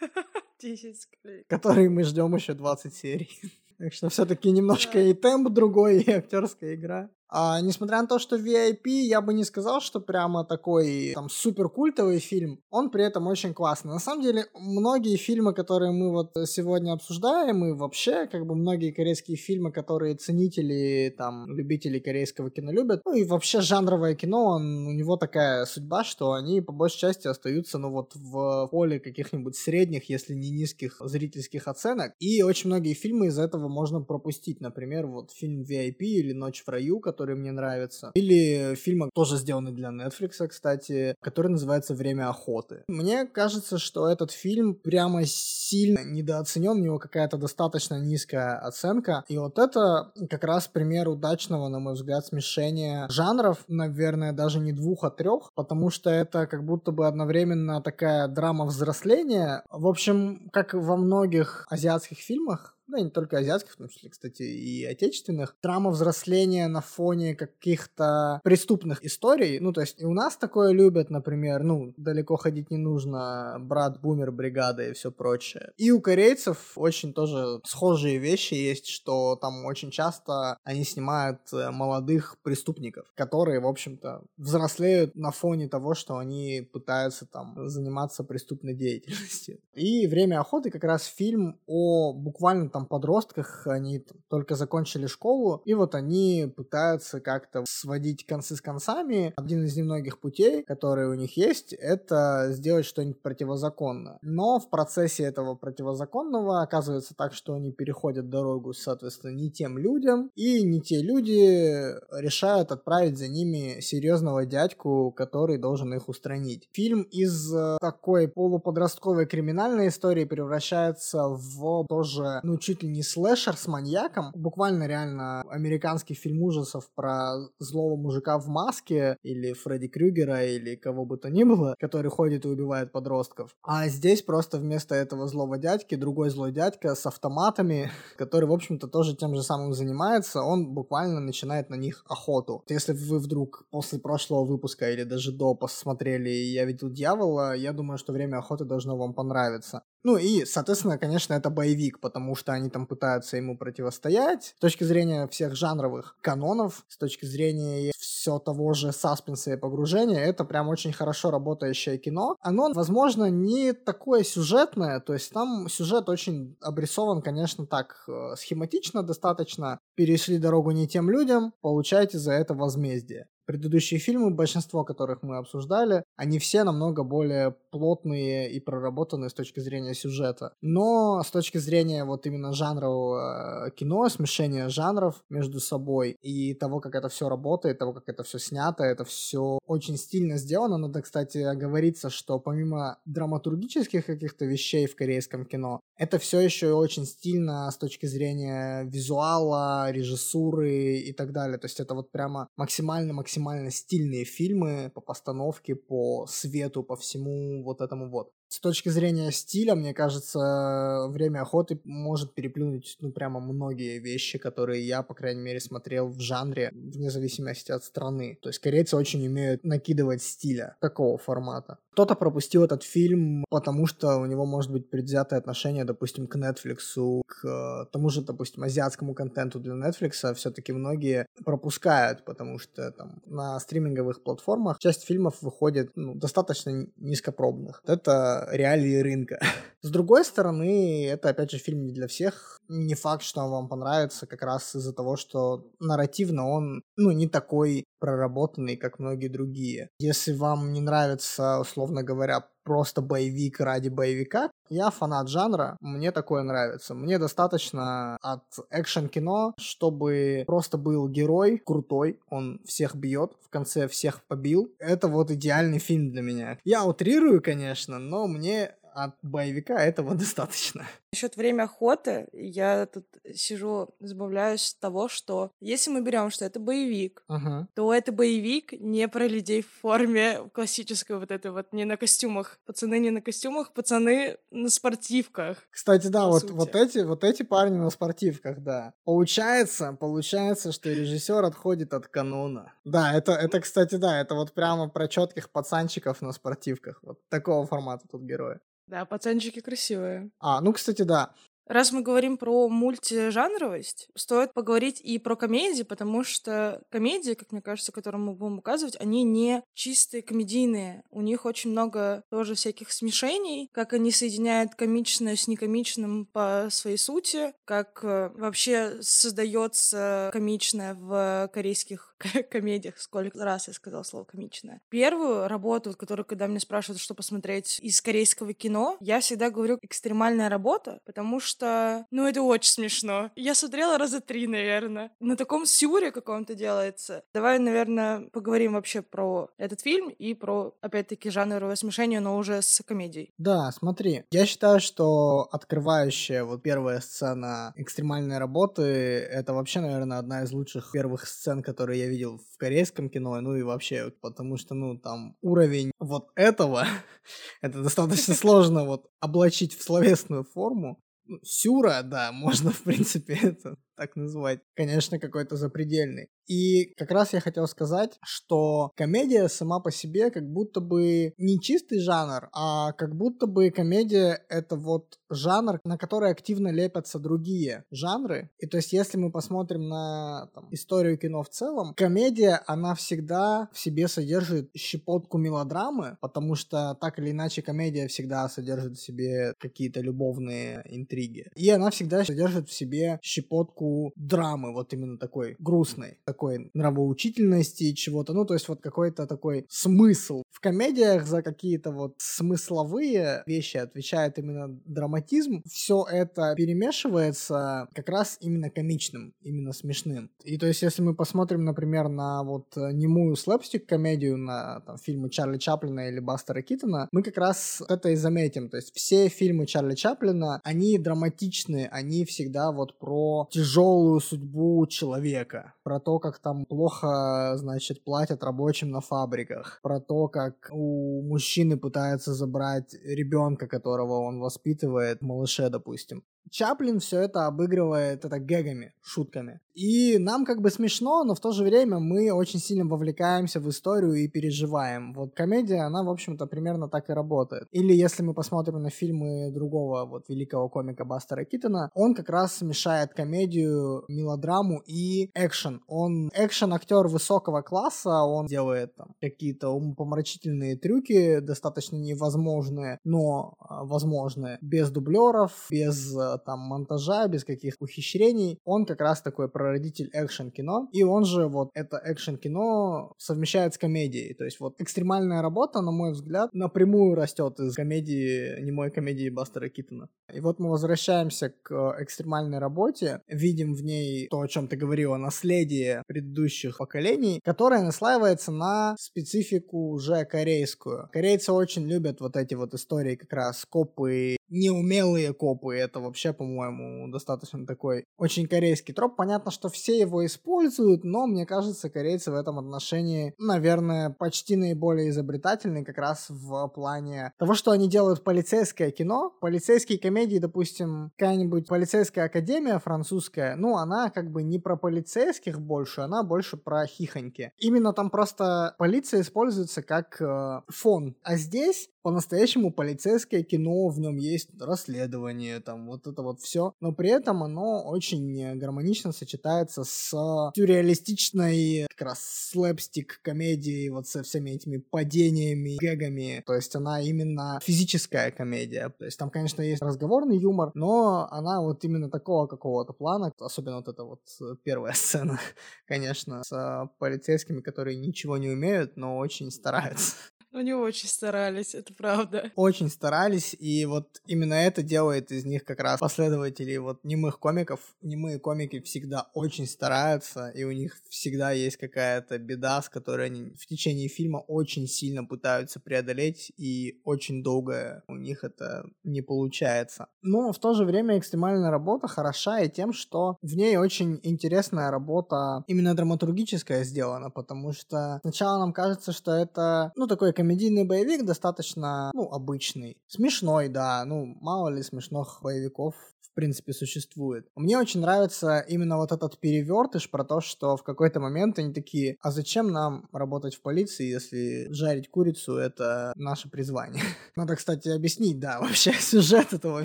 10 склеек. Который мы ждем еще 20 серий. Так что все-таки немножко и темп другой, и актерская игра. А, несмотря на то, что VIP, я бы не сказал, что прямо такой там супер культовый фильм, он при этом очень классный. На самом деле, многие фильмы, которые мы вот сегодня обсуждаем, и вообще, как бы многие корейские фильмы, которые ценители, там, любители корейского кино любят, ну и вообще жанровое кино, он, у него такая судьба, что они по большей части остаются, ну вот в поле каких-нибудь средних, если не низких зрительских оценок. И очень многие фильмы из этого можно пропустить. Например, вот фильм VIP или Ночь в раю, который мне нравится. Или фильм, тоже сделанный для Netflix, кстати, который называется «Время охоты». Мне кажется, что этот фильм прямо сильно недооценен, у него какая-то достаточно низкая оценка. И вот это как раз пример удачного, на мой взгляд, смешения жанров, наверное, даже не двух, а трех, потому что это как будто бы одновременно такая драма взросления. В общем, как во многих азиатских фильмах, да, не только азиатских, в том числе, кстати, и отечественных, драма взросления на фоне каких-то преступных историй. Ну, то есть и у нас такое любят, например, ну, далеко ходить не нужно, брат, бумер, бригада и все прочее. И у корейцев очень тоже схожие вещи есть, что там очень часто они снимают э, молодых преступников, которые, в общем-то, взрослеют на фоне того, что они пытаются там заниматься преступной деятельностью. И «Время охоты» как раз фильм о буквально там подростках, они только закончили школу, и вот они пытаются как-то сводить концы с концами. Один из немногих путей, которые у них есть, это сделать что-нибудь противозаконно. Но в процессе этого противозаконного оказывается так, что они переходят дорогу, соответственно, не тем людям, и не те люди решают отправить за ними серьезного дядьку, который должен их устранить. Фильм из э, такой полуподростковой криминальной истории превращается в тоже, ну, чуть ли не слэшер с маньяком. Буквально реально американский фильм ужасов про злого мужика в маске или Фредди Крюгера или кого бы то ни было, который ходит и убивает подростков. А здесь просто вместо этого злого дядьки другой злой дядька с автоматами, который, в общем-то, тоже тем же самым занимается, он буквально начинает на них охоту. Если вы вдруг после прошлого выпуска или даже до посмотрели «Я видел дьявола», я думаю, что «Время охоты» должно вам понравиться. Ну и, соответственно, конечно, это боевик, потому что они там пытаются ему противостоять. С точки зрения всех жанровых канонов, с точки зрения все того же саспенса и погружения, это прям очень хорошо работающее кино. Оно, возможно, не такое сюжетное, то есть там сюжет очень обрисован, конечно, так э, схематично достаточно. Перешли дорогу не тем людям, получаете за это возмездие. Предыдущие фильмы, большинство которых мы обсуждали, они все намного более плотные и проработанные с точки зрения сюжета. Но с точки зрения вот именно жанрового э, кино, смешения жанров между собой и того, как это все работает, того, как это все снято, это все очень стильно сделано. Надо, кстати, оговориться, что помимо драматургических каких-то вещей в корейском кино, это все еще очень стильно с точки зрения визуала, режиссуры и так далее. То есть это вот прямо максимально-максимально максимально стильные фильмы по постановке, по свету, по всему вот этому вот. С точки зрения стиля, мне кажется, «Время охоты» может переплюнуть, ну, прямо многие вещи, которые я, по крайней мере, смотрел в жанре, вне зависимости от страны. То есть корейцы очень умеют накидывать стиля такого формата. Кто-то пропустил этот фильм, потому что у него может быть предвзятое отношение, допустим, к Netflix, к тому же, допустим, азиатскому контенту для Netflix. Все-таки многие пропускают, потому что там на стриминговых платформах часть фильмов выходит ну, достаточно низкопробных. Это реалии рынка. С другой стороны, это, опять же, фильм не для всех. Не факт, что он вам понравится как раз из-за того, что нарративно он, ну, не такой проработанный, как многие другие. Если вам не нравится, условно говоря, просто боевик ради боевика. Я фанат жанра, мне такое нравится. Мне достаточно от экшен-кино, чтобы просто был герой крутой, он всех бьет, в конце всех побил. Это вот идеальный фильм для меня. Я утрирую, конечно, но мне от боевика этого достаточно. Насчет время охоты, я тут сижу, забавляюсь с того, что если мы берем, что это боевик, uh-huh. то это боевик не про людей в форме классической вот этой вот, не на костюмах. Пацаны не на костюмах, пацаны на спортивках. Кстати, да, вот, вот эти, вот эти парни на спортивках, да. Получается, получается, что режиссер отходит от канона. Да, это, это, кстати, да, это вот прямо про четких пацанчиков на спортивках. Вот такого формата тут герои. Да, пацанчики красивые. А, ну, кстати, да. Раз мы говорим про мультижанровость, стоит поговорить и про комедии, потому что комедии, как мне кажется, которые мы будем указывать, они не чистые комедийные. У них очень много тоже всяких смешений, как они соединяют комичное с некомичным по своей сути, как э, вообще создается комичное в корейских комедиях. Сколько раз я сказала слово комичное. Первую работу, которую, когда меня спрашивают, что посмотреть из корейского кино, я всегда говорю экстремальная работа, потому что, ну, это очень смешно. Я смотрела раза три, наверное. На таком сюре каком-то делается. Давай, наверное, поговорим вообще про этот фильм и про, опять-таки, жанровое смешение, но уже с комедией. Да, смотри. Я считаю, что открывающая вот первая сцена экстремальной работы — это вообще, наверное, одна из лучших первых сцен, которые я видел в корейском кино, ну и вообще, потому что, ну, там уровень вот этого, это достаточно сложно вот облачить в словесную форму. Сюра, да, можно, в принципе, это так называть, конечно, какой-то запредельный. И как раз я хотел сказать, что комедия сама по себе как будто бы не чистый жанр, а как будто бы комедия — это вот жанр, на который активно лепятся другие жанры. И то есть если мы посмотрим на там, историю кино в целом, комедия, она всегда в себе содержит щепотку мелодрамы, потому что так или иначе комедия всегда содержит в себе какие-то любовные интриги. И она всегда содержит в себе щепотку щепотку драмы, вот именно такой грустной, такой нравоучительности чего-то, ну, то есть вот какой-то такой смысл. В комедиях за какие-то вот смысловые вещи отвечает именно драматизм. Все это перемешивается как раз именно комичным, именно смешным. И то есть если мы посмотрим, например, на вот немую слэпстик-комедию, на там, фильмы Чарли Чаплина или Бастера Китона, мы как раз это и заметим. То есть все фильмы Чарли Чаплина, они драматичны, они всегда вот про тяжелые тяжелую судьбу человека, про то, как там плохо, значит, платят рабочим на фабриках, про то, как у мужчины пытаются забрать ребенка, которого он воспитывает, малыше, допустим. Чаплин все это обыгрывает это гэгами, шутками. И нам как бы смешно, но в то же время мы очень сильно вовлекаемся в историю и переживаем. Вот комедия, она, в общем-то, примерно так и работает. Или если мы посмотрим на фильмы другого вот великого комика Бастера Китона, он как раз смешает комедию, мелодраму и экшен. Он экшен-актер высокого класса, он делает там какие-то умопомрачительные трюки, достаточно невозможные, но а, возможные, без дублеров, без а, там монтажа, без каких ухищрений. Он как раз такой прародитель экшен-кино, и он же вот это экшен-кино совмещает с комедией. То есть вот экстремальная работа, на мой взгляд, напрямую растет из комедии, немой комедии Бастера Китона. И вот мы возвращаемся к экстремальной работе, видим в ней то, о чем ты говорила, наследие предыдущих поколений, которое наслаивается на специфику уже корейскую. Корейцы очень любят вот эти вот истории как раз копы, неумелые копы, это вообще, по-моему, достаточно такой очень корейский троп. Понятно, что все его используют, но мне кажется, корейцы в этом отношении, наверное, почти наиболее изобретательны как раз в плане того, что они делают полицейское кино. Полицейские комедии, допустим, какая-нибудь полицейская академия французская, ну, она как бы не про полицейских больше, она больше про хихоньки. Именно там просто полиция используется как э, фон. А здесь по-настоящему полицейское кино, в нем есть расследование, там вот это вот все, но при этом оно очень гармонично сочетается с сюрреалистичной как раз слэпстик комедией, вот со всеми этими падениями, гэгами, то есть она именно физическая комедия, то есть там, конечно, есть разговорный юмор, но она вот именно такого какого-то плана, особенно вот эта вот первая сцена, конечно, с полицейскими, которые ничего не умеют, но очень стараются. Они очень старались, это правда. Очень старались, и вот именно это делает из них как раз последователей вот немых комиков. Немые комики всегда очень стараются, и у них всегда есть какая-то беда, с которой они в течение фильма очень сильно пытаются преодолеть, и очень долго у них это не получается. Но в то же время экстремальная работа хороша и тем, что в ней очень интересная работа именно драматургическая сделана, потому что сначала нам кажется, что это, ну, такой комедийный боевик достаточно, ну, обычный. Смешной, да, ну, мало ли смешных боевиков в принципе, существует. Мне очень нравится именно вот этот перевертыш про то, что в какой-то момент они такие, а зачем нам работать в полиции, если жарить курицу — это наше призвание? Надо, кстати, объяснить, да, вообще сюжет этого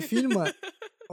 фильма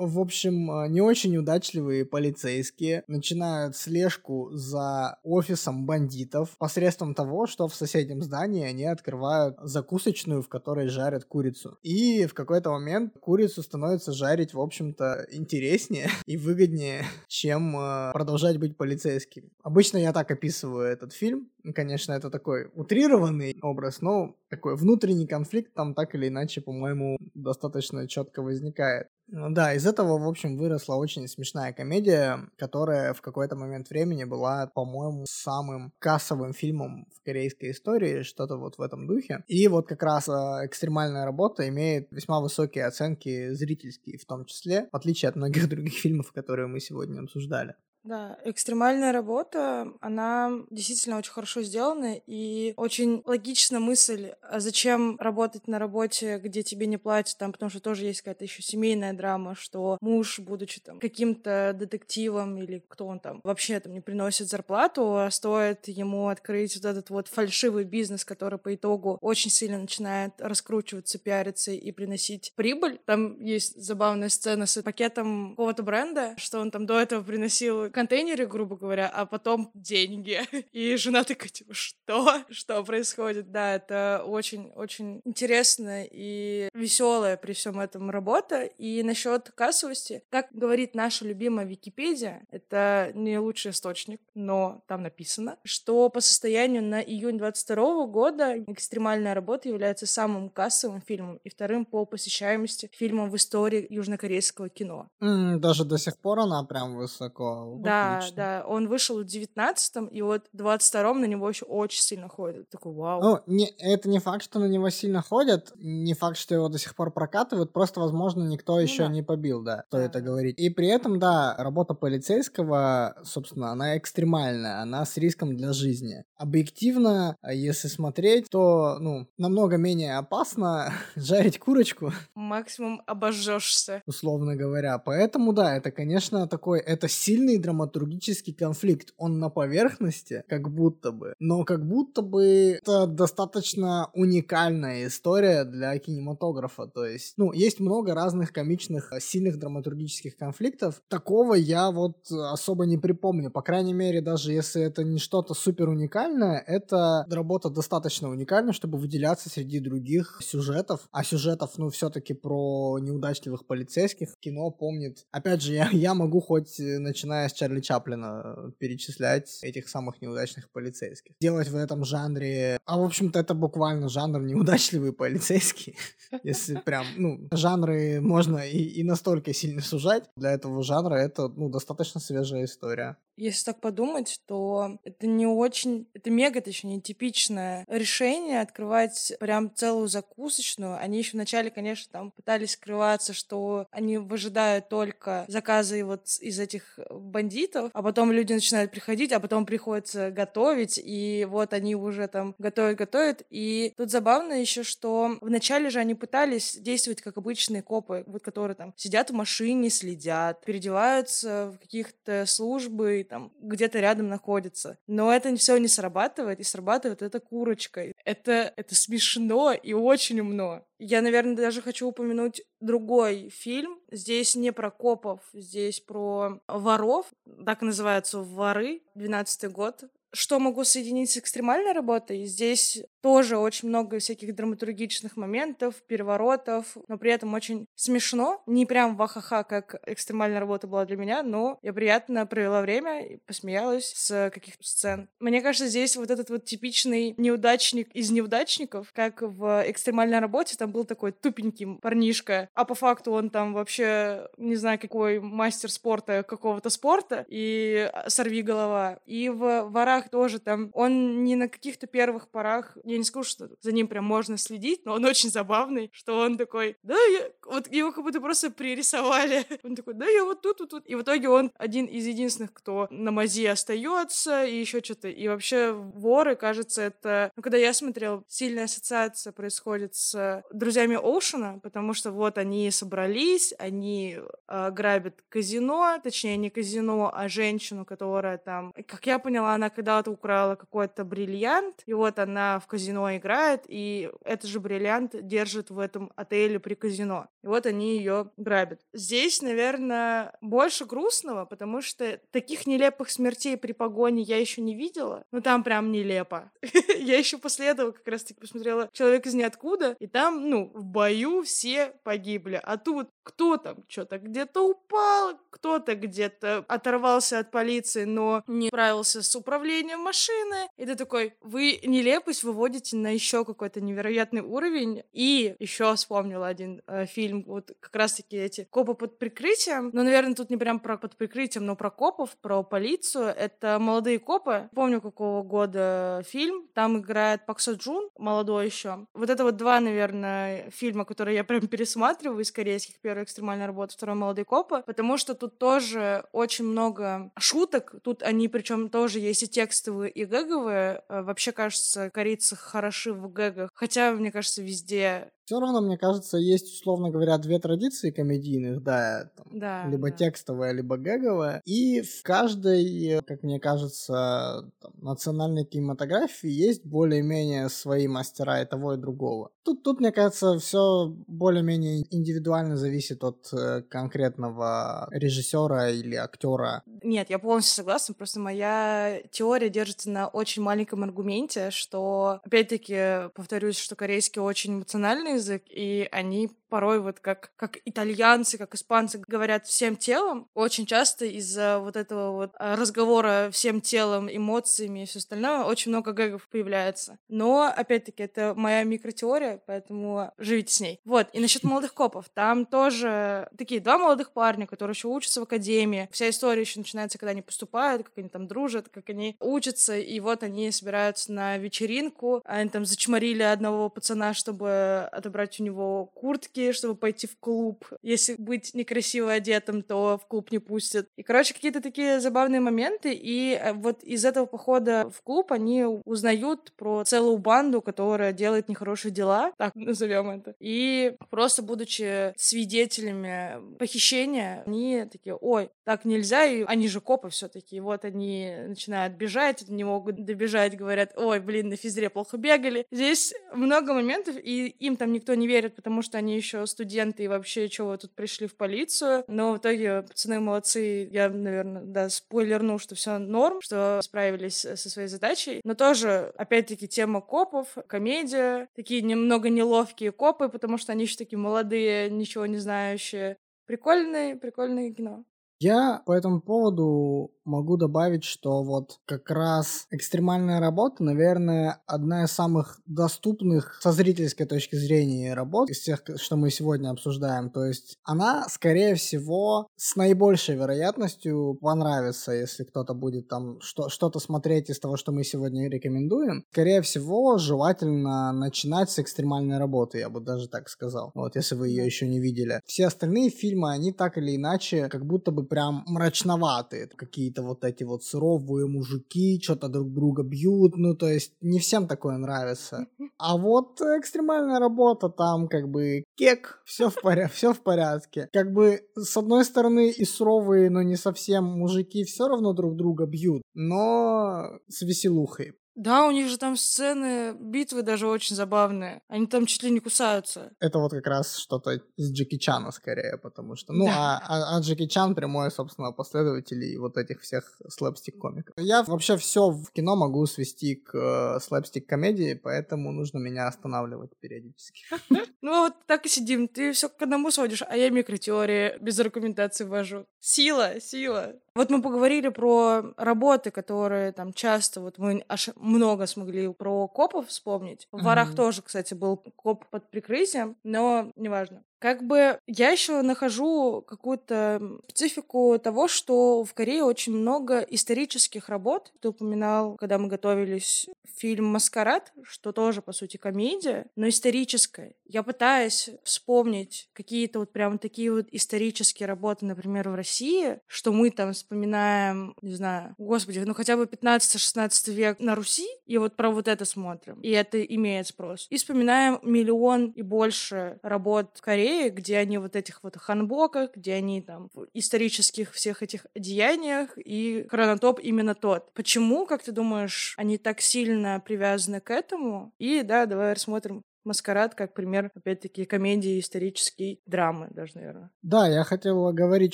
В общем, э, не очень удачливые полицейские начинают слежку за офисом бандитов посредством того, что в соседнем здании они открывают закусочную, в которой жарят курицу. И в какой-то момент курицу становится жарить, в общем-то, интереснее и выгоднее, чем э, продолжать быть полицейским. Обычно я так описываю этот фильм. Конечно, это такой утрированный образ, но такой внутренний конфликт там так или иначе, по-моему, достаточно четко возникает. Ну да, из этого, в общем, выросла очень смешная комедия, которая в какой-то момент времени была, по-моему, самым кассовым фильмом в корейской истории, что-то вот в этом духе. И вот как раз э, экстремальная работа имеет весьма высокие оценки зрительские в том числе, в отличие от многих других фильмов, которые мы сегодня обсуждали. Да, экстремальная работа, она действительно очень хорошо сделана, и очень логична мысль, а зачем работать на работе, где тебе не платят, там, потому что тоже есть какая-то еще семейная драма, что муж, будучи там каким-то детективом или кто он там, вообще там не приносит зарплату, а стоит ему открыть вот этот вот фальшивый бизнес, который по итогу очень сильно начинает раскручиваться, пиариться и приносить прибыль. Там есть забавная сцена с пакетом какого-то бренда, что он там до этого приносил контейнере, грубо говоря, а потом деньги. И жена такая, типа, что? Что происходит? Да, это очень-очень интересно и веселая при всем этом работа. И насчет кассовости, как говорит наша любимая Википедия, это не лучший источник, но там написано, что по состоянию на июнь 22 года «Экстремальная работа» является самым кассовым фильмом и вторым по посещаемости фильмом в истории южнокорейского кино. Mm, даже до сих пор она прям высоко да, Отлично. да. Он вышел в 19-м, и вот в 22-м на него еще очень сильно ходят. Такой, вау. Ну, не, это не факт, что на него сильно ходят, не факт, что его до сих пор прокатывают, просто, возможно, никто ну, еще да. не побил, да, кто да. это говорит. И при этом, да, работа полицейского, собственно, она экстремальная, она с риском для жизни. Объективно, если смотреть, то, ну, намного менее опасно жарить курочку. Максимум обожжешься. Условно говоря. Поэтому, да, это, конечно, такой, это сильный драматургический конфликт. Он на поверхности, как будто бы. Но как будто бы это достаточно уникальная история для кинематографа. То есть, ну, есть много разных комичных, э, сильных драматургических конфликтов. Такого я вот особо не припомню. По крайней мере, даже если это не что-то супер уникальное, это работа достаточно уникальна, чтобы выделяться среди других сюжетов. А сюжетов, ну, все-таки про неудачливых полицейских кино помнит. Опять же, я, я могу хоть э, начиная с Чарли Чаплина э, перечислять этих самых неудачных полицейских. Делать в этом жанре... А, в общем-то, это буквально жанр неудачливый полицейский. Если прям, ну, жанры можно и, и настолько сильно сужать. Для этого жанра это, ну, достаточно свежая история. Если так подумать, то это не очень... Это мега, точнее, типичное решение открывать прям целую закусочную. Они еще вначале, конечно, там пытались скрываться, что они выжидают только заказы вот из этих бандитов, а потом люди начинают приходить, а потом приходится готовить, и вот они уже там готовят, готовят. И тут забавно еще, что вначале же они пытались действовать как обычные копы, вот которые там сидят в машине, следят, переодеваются в каких-то службы, там где-то рядом находится. Но это все не срабатывает, и срабатывает это курочкой. Это, это смешно и очень умно. Я, наверное, даже хочу упомянуть другой фильм. Здесь не про копов, здесь про воров. Так называются «Воры», 12 год. Что могу соединить с экстремальной работой? Здесь тоже очень много всяких драматургичных моментов, переворотов, но при этом очень смешно. Не прям вахаха, как экстремальная работа была для меня, но я приятно провела время и посмеялась с каких-то сцен. Мне кажется, здесь вот этот вот типичный неудачник из неудачников, как в экстремальной работе, там был такой тупенький парнишка, а по факту он там вообще, не знаю, какой мастер спорта какого-то спорта, и сорви голова. И в «Ворах» тоже там он не на каких-то первых порах я не скажу, что за ним прям можно следить, но он очень забавный, что он такой, да, я... Вот его как будто просто пририсовали. Он такой, да, я вот тут, тут, тут. И в итоге он один из единственных, кто на мази остается, и еще что-то. И вообще воры, кажется, это... Ну, когда я смотрел, сильная ассоциация происходит с друзьями Оушена, потому что вот они собрались, они э, грабят казино, точнее, не казино, а женщину, которая там... Как я поняла, она когда когда-то украла какой-то бриллиант, и вот она в казино играет, и этот же бриллиант держит в этом отеле при казино. И вот они ее грабят. Здесь, наверное, больше грустного, потому что таких нелепых смертей при погоне я еще не видела. Ну, там прям нелепо. я еще после этого как раз-таки посмотрела «Человек из ниоткуда», и там, ну, в бою все погибли. А тут кто там что-то где-то упал, кто-то где-то оторвался от полиции, но не справился с управлением машины. И ты такой, вы нелепость выводите на еще какой-то невероятный уровень. И еще вспомнила один э, фильм, вот как раз-таки эти копы под прикрытием. Ну, наверное, тут не прям про под прикрытием, но про копов, про полицию. Это молодые копы. Помню, какого года фильм. Там играет Паксо Джун, молодой еще. Вот это вот два, наверное, фильма, которые я прям пересматриваю из корейских первая экстремальная работа, второй молодые копы, потому что тут тоже очень много шуток. Тут они причем тоже есть и текстовые, и гэговые. Э, вообще, кажется, корейцы хороши в гэгах. Хотя, мне кажется, везде все равно, мне кажется, есть, условно говоря, две традиции комедийных, да, там, да либо да. текстовая, либо гэговая. И в каждой, как мне кажется, там, национальной кинематографии есть более-менее свои мастера и того, и другого. Тут, тут мне кажется, все более-менее индивидуально зависит от э, конкретного режиссера или актера. Нет, я полностью согласна, просто моя теория держится на очень маленьком аргументе, что, опять-таки, повторюсь, что корейский очень эмоциональный язык, и они порой вот как, как итальянцы, как испанцы говорят всем телом, очень часто из-за вот этого вот а, разговора всем телом, эмоциями и все остальное очень много гэгов появляется. Но, опять-таки, это моя микротеория, поэтому живите с ней. Вот, и насчет молодых копов. Там тоже такие два молодых парня, которые еще учатся в академии. Вся история еще начинается, когда они поступают, как они там дружат, как они учатся, и вот они собираются на вечеринку, они там зачморили одного пацана, чтобы отобрать у него куртки, куртки, чтобы пойти в клуб. Если быть некрасиво одетым, то в клуб не пустят. И, короче, какие-то такие забавные моменты. И э, вот из этого похода в клуб они узнают про целую банду, которая делает нехорошие дела, так назовем это. И просто будучи свидетелями похищения, они такие, ой, так нельзя, и они же копы все таки И вот они начинают бежать, не могут добежать, говорят, ой, блин, на физре плохо бегали. Здесь много моментов, и им там никто не верит, потому что они еще еще студенты и вообще, что вы тут пришли в полицию. Но в итоге пацаны молодцы. Я, наверное, да, спойлерну, что все норм, что справились со своей задачей. Но тоже, опять-таки, тема копов, комедия, такие немного неловкие копы, потому что они еще такие молодые, ничего не знающие. Прикольное, прикольное кино. Я по этому поводу могу добавить, что вот как раз экстремальная работа, наверное, одна из самых доступных со зрительской точки зрения работ из тех, что мы сегодня обсуждаем. То есть она, скорее всего, с наибольшей вероятностью понравится, если кто-то будет там что- что-то смотреть из того, что мы сегодня рекомендуем. Скорее всего, желательно начинать с экстремальной работы, я бы даже так сказал. Вот, если вы ее еще не видели. Все остальные фильмы, они так или иначе, как будто бы прям мрачноватые. Какие-то вот эти вот суровые мужики, что-то друг друга бьют. Ну, то есть не всем такое нравится. А вот экстремальная работа, там как бы кек, все в, порядке, все в порядке. Как бы с одной стороны и суровые, но не совсем мужики все равно друг друга бьют, но с веселухой. Да, у них же там сцены битвы даже очень забавные. Они там чуть ли не кусаются. Это вот как раз что-то из Джеки Чана скорее, потому что... Ну, да. а, а, а Джеки Чан прямой, собственно, последователь вот этих всех слэпстик-комиков. Я вообще все в кино могу свести к э, слэпстик-комедии, поэтому нужно меня останавливать периодически. Ну, вот так и сидим. Ты все к одному сводишь, а я микротеории без аргументации ввожу. Сила, сила. Вот мы поговорили про работы, которые там часто, вот мы аж много смогли про копов вспомнить. В «Ворах» mm-hmm. тоже, кстати, был коп под прикрытием, но неважно. Как бы я еще нахожу какую-то специфику того, что в Корее очень много исторических работ. Ты упоминал, когда мы готовились, фильм «Маскарад», что тоже, по сути, комедия, но историческая. Я пытаюсь вспомнить какие-то вот прям такие вот исторические работы, например, в России, что мы там вспоминаем, не знаю, господи, ну хотя бы 15-16 век на Руси, и вот про вот это смотрим, и это имеет спрос. И вспоминаем миллион и больше работ в Корее, Кореи, где они вот этих вот ханбоках, где они там в исторических всех этих деяниях, и хронотоп именно тот. Почему, как ты думаешь, они так сильно привязаны к этому? И да, давай рассмотрим Маскарад как пример, опять-таки, комедии, исторической драмы даже, наверное. Да, я хотел говорить,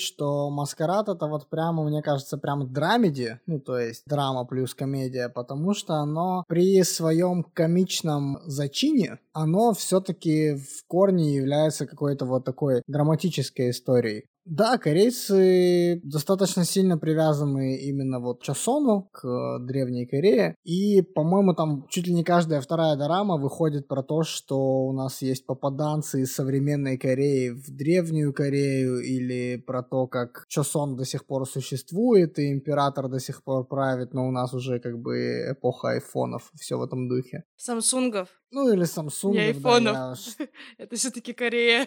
что Маскарад это вот прямо, мне кажется, прям драмеди, ну, то есть драма плюс комедия, потому что оно при своем комичном зачине, оно все-таки в корне является какой-то вот такой драматической историей. Да, корейцы достаточно сильно привязаны именно вот к Чосону, к Древней Корее. И, по-моему, там чуть ли не каждая вторая дорама выходит про то, что у нас есть попаданцы из современной Кореи в Древнюю Корею, или про то, как Чосон до сих пор существует, и император до сих пор правит, но у нас уже как бы эпоха айфонов, все в этом духе. Самсунгов. Ну или Samsung. Не айфонов. Да, я... Это все-таки Корея.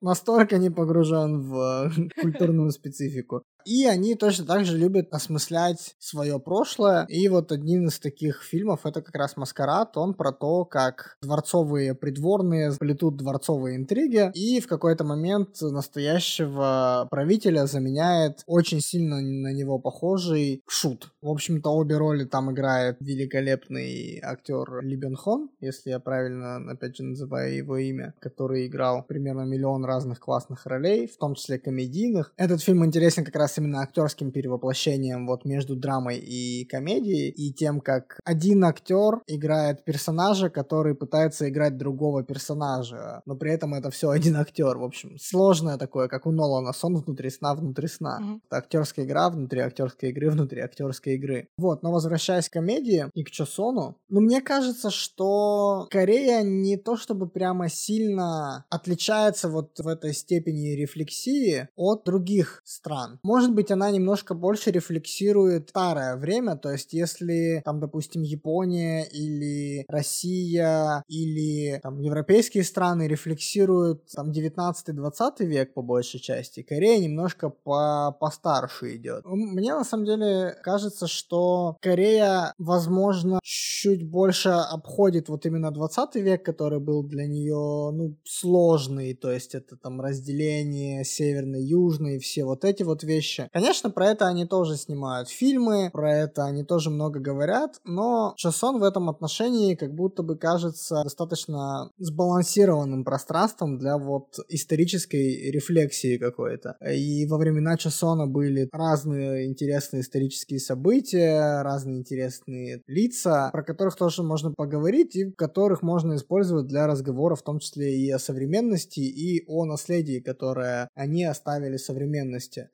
Настолько не погружен в культурную специфику. И они точно так же любят осмыслять свое прошлое. И вот один из таких фильмов это как раз «Маскарад». Он про то, как дворцовые придворные плетут дворцовые интриги. И в какой-то момент настоящего правителя заменяет очень сильно на него похожий Шут. В общем-то, обе роли там играет великолепный актер Ли Хон, если я правильно, опять же, называю его имя, который играл примерно миллион разных классных ролей, в том числе комедийных. Этот фильм интересен как раз раз именно актерским перевоплощением вот между драмой и комедией, и тем, как один актер играет персонажа, который пытается играть другого персонажа, но при этом это все один актер. В общем, сложное такое, как у Нолана, сон внутри сна, внутри сна. Mm-hmm. Это актерская игра внутри актерской игры, внутри актерской игры. Вот, но возвращаясь к комедии и к Чосону, ну, мне кажется, что Корея не то чтобы прямо сильно отличается вот в этой степени рефлексии от других стран. Может может быть, она немножко больше рефлексирует старое время, то есть если там, допустим, Япония или Россия или там европейские страны рефлексируют там 19-20 век по большей части, Корея немножко по постарше идет. Мне на самом деле кажется, что Корея, возможно, чуть больше обходит вот именно 20 век, который был для нее, ну, сложный, то есть это там разделение северный, южный, все вот эти вот вещи, вещи. Конечно, про это они тоже снимают фильмы, про это они тоже много говорят, но Часон в этом отношении как будто бы кажется достаточно сбалансированным пространством для вот исторической рефлексии какой-то. И во времена Часона были разные интересные исторические события, разные интересные лица, про которых тоже можно поговорить и которых можно использовать для разговора, в том числе и о современности, и о наследии, которое они оставили современности.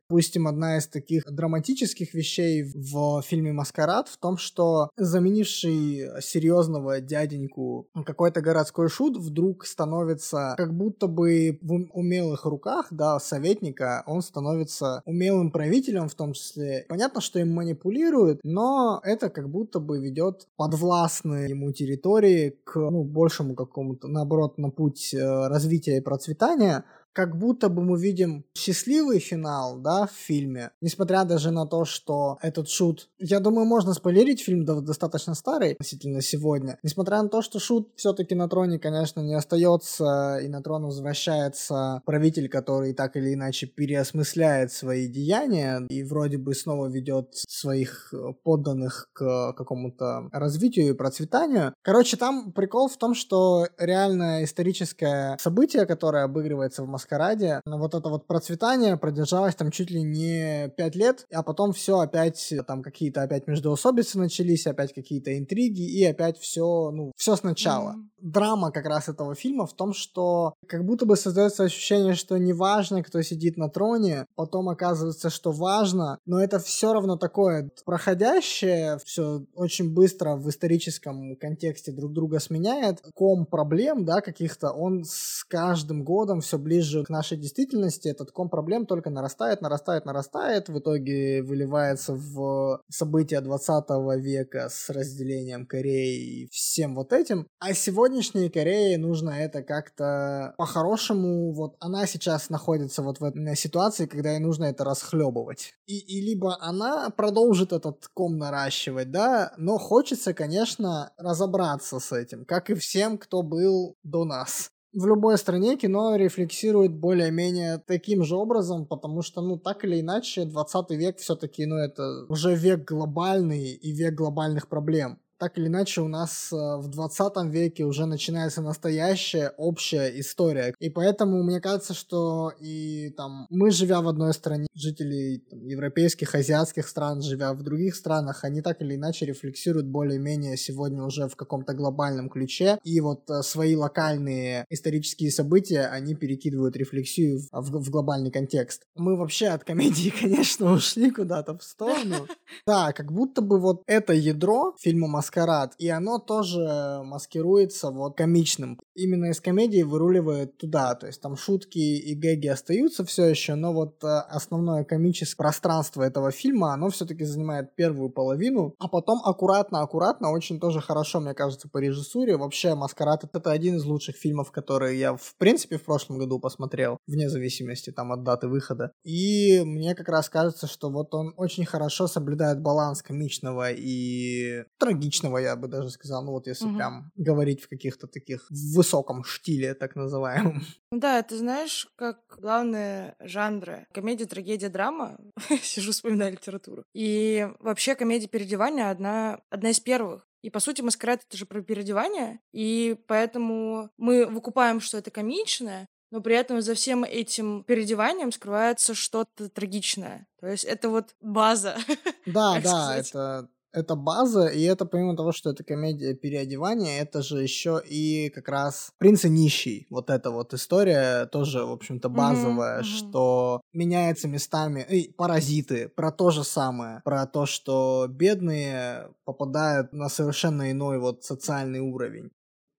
Одна из таких драматических вещей в фильме «Маскарад» в том, что заменивший серьезного дяденьку какой-то городской шут вдруг становится как будто бы в умелых руках, да, советника, он становится умелым правителем в том числе. Понятно, что им манипулируют, но это как будто бы ведет подвластные ему территории к ну, большему какому-то, наоборот, на путь э, развития и процветания, как будто бы мы видим счастливый финал, да, в фильме, несмотря даже на то, что этот шут, я думаю, можно спойлерить, фильм достаточно старый относительно сегодня, несмотря на то, что шут все-таки на троне, конечно, не остается, и на трон возвращается правитель, который так или иначе переосмысляет свои деяния и вроде бы снова ведет своих э, подданных к какому-то развитию и процветанию. Короче, там прикол в том, что реальное историческое событие, которое обыгрывается в Москве, маскараде вот это вот процветание продержалось там чуть ли не пять лет, а потом все опять, там какие-то опять междоусобицы начались, опять какие-то интриги, и опять все, ну, все сначала. Mm-hmm. Драма как раз этого фильма в том, что как будто бы создается ощущение, что неважно, кто сидит на троне, потом оказывается, что важно, но это все равно такое проходящее, все очень быстро в историческом контексте друг друга сменяет. Ком проблем, да, каких-то, он с каждым годом все ближе ближе к нашей действительности этот ком проблем только нарастает, нарастает, нарастает, в итоге выливается в события 20 века с разделением Кореи и всем вот этим. А сегодняшней Корее нужно это как-то по-хорошему, вот она сейчас находится вот в этой ситуации, когда ей нужно это расхлебывать. И, и либо она продолжит этот ком наращивать, да, но хочется, конечно, разобраться с этим, как и всем, кто был до нас. В любой стране кино рефлексирует более-менее таким же образом, потому что, ну, так или иначе, 20 век все-таки, ну, это уже век глобальный и век глобальных проблем так или иначе у нас э, в 20 веке уже начинается настоящая общая история. И поэтому мне кажется, что и там мы, живя в одной стране, жители там, европейских, азиатских стран, живя в других странах, они так или иначе рефлексируют более-менее сегодня уже в каком-то глобальном ключе. И вот э, свои локальные исторические события они перекидывают рефлексию в, в, в глобальный контекст. Мы вообще от комедии, конечно, ушли куда-то в сторону. Да, как будто бы вот это ядро фильма маскарад, и оно тоже маскируется вот комичным. Именно из комедии выруливает туда, то есть там шутки и гэги остаются все еще, но вот э, основное комическое пространство этого фильма, оно все-таки занимает первую половину, а потом аккуратно-аккуратно, очень тоже хорошо, мне кажется, по режиссуре. Вообще «Маскарад» — это один из лучших фильмов, которые я, в принципе, в прошлом году посмотрел, вне зависимости там от даты выхода. И мне как раз кажется, что вот он очень хорошо соблюдает баланс комичного и трагичного комичного, я бы даже сказал, ну вот если угу. прям говорить в каких-то таких в высоком штиле, так называемом. Да, ты знаешь, как главные жанры комедия, трагедия, драма, сижу, вспоминаю литературу, и вообще комедия переодевания одна, одна из первых. И, по сути, маскарад — это же про переодевание, и поэтому мы выкупаем, что это комичное, но при этом за всем этим переодеванием скрывается что-то трагичное. То есть это вот база. Да, да, это это база, и это помимо того, что это комедия переодевания, это же еще и как раз «Принц и нищий». Вот эта вот история тоже, в общем-то, базовая, mm-hmm, что меняется местами. И «Паразиты» про то же самое, про то, что бедные попадают на совершенно иной вот социальный уровень.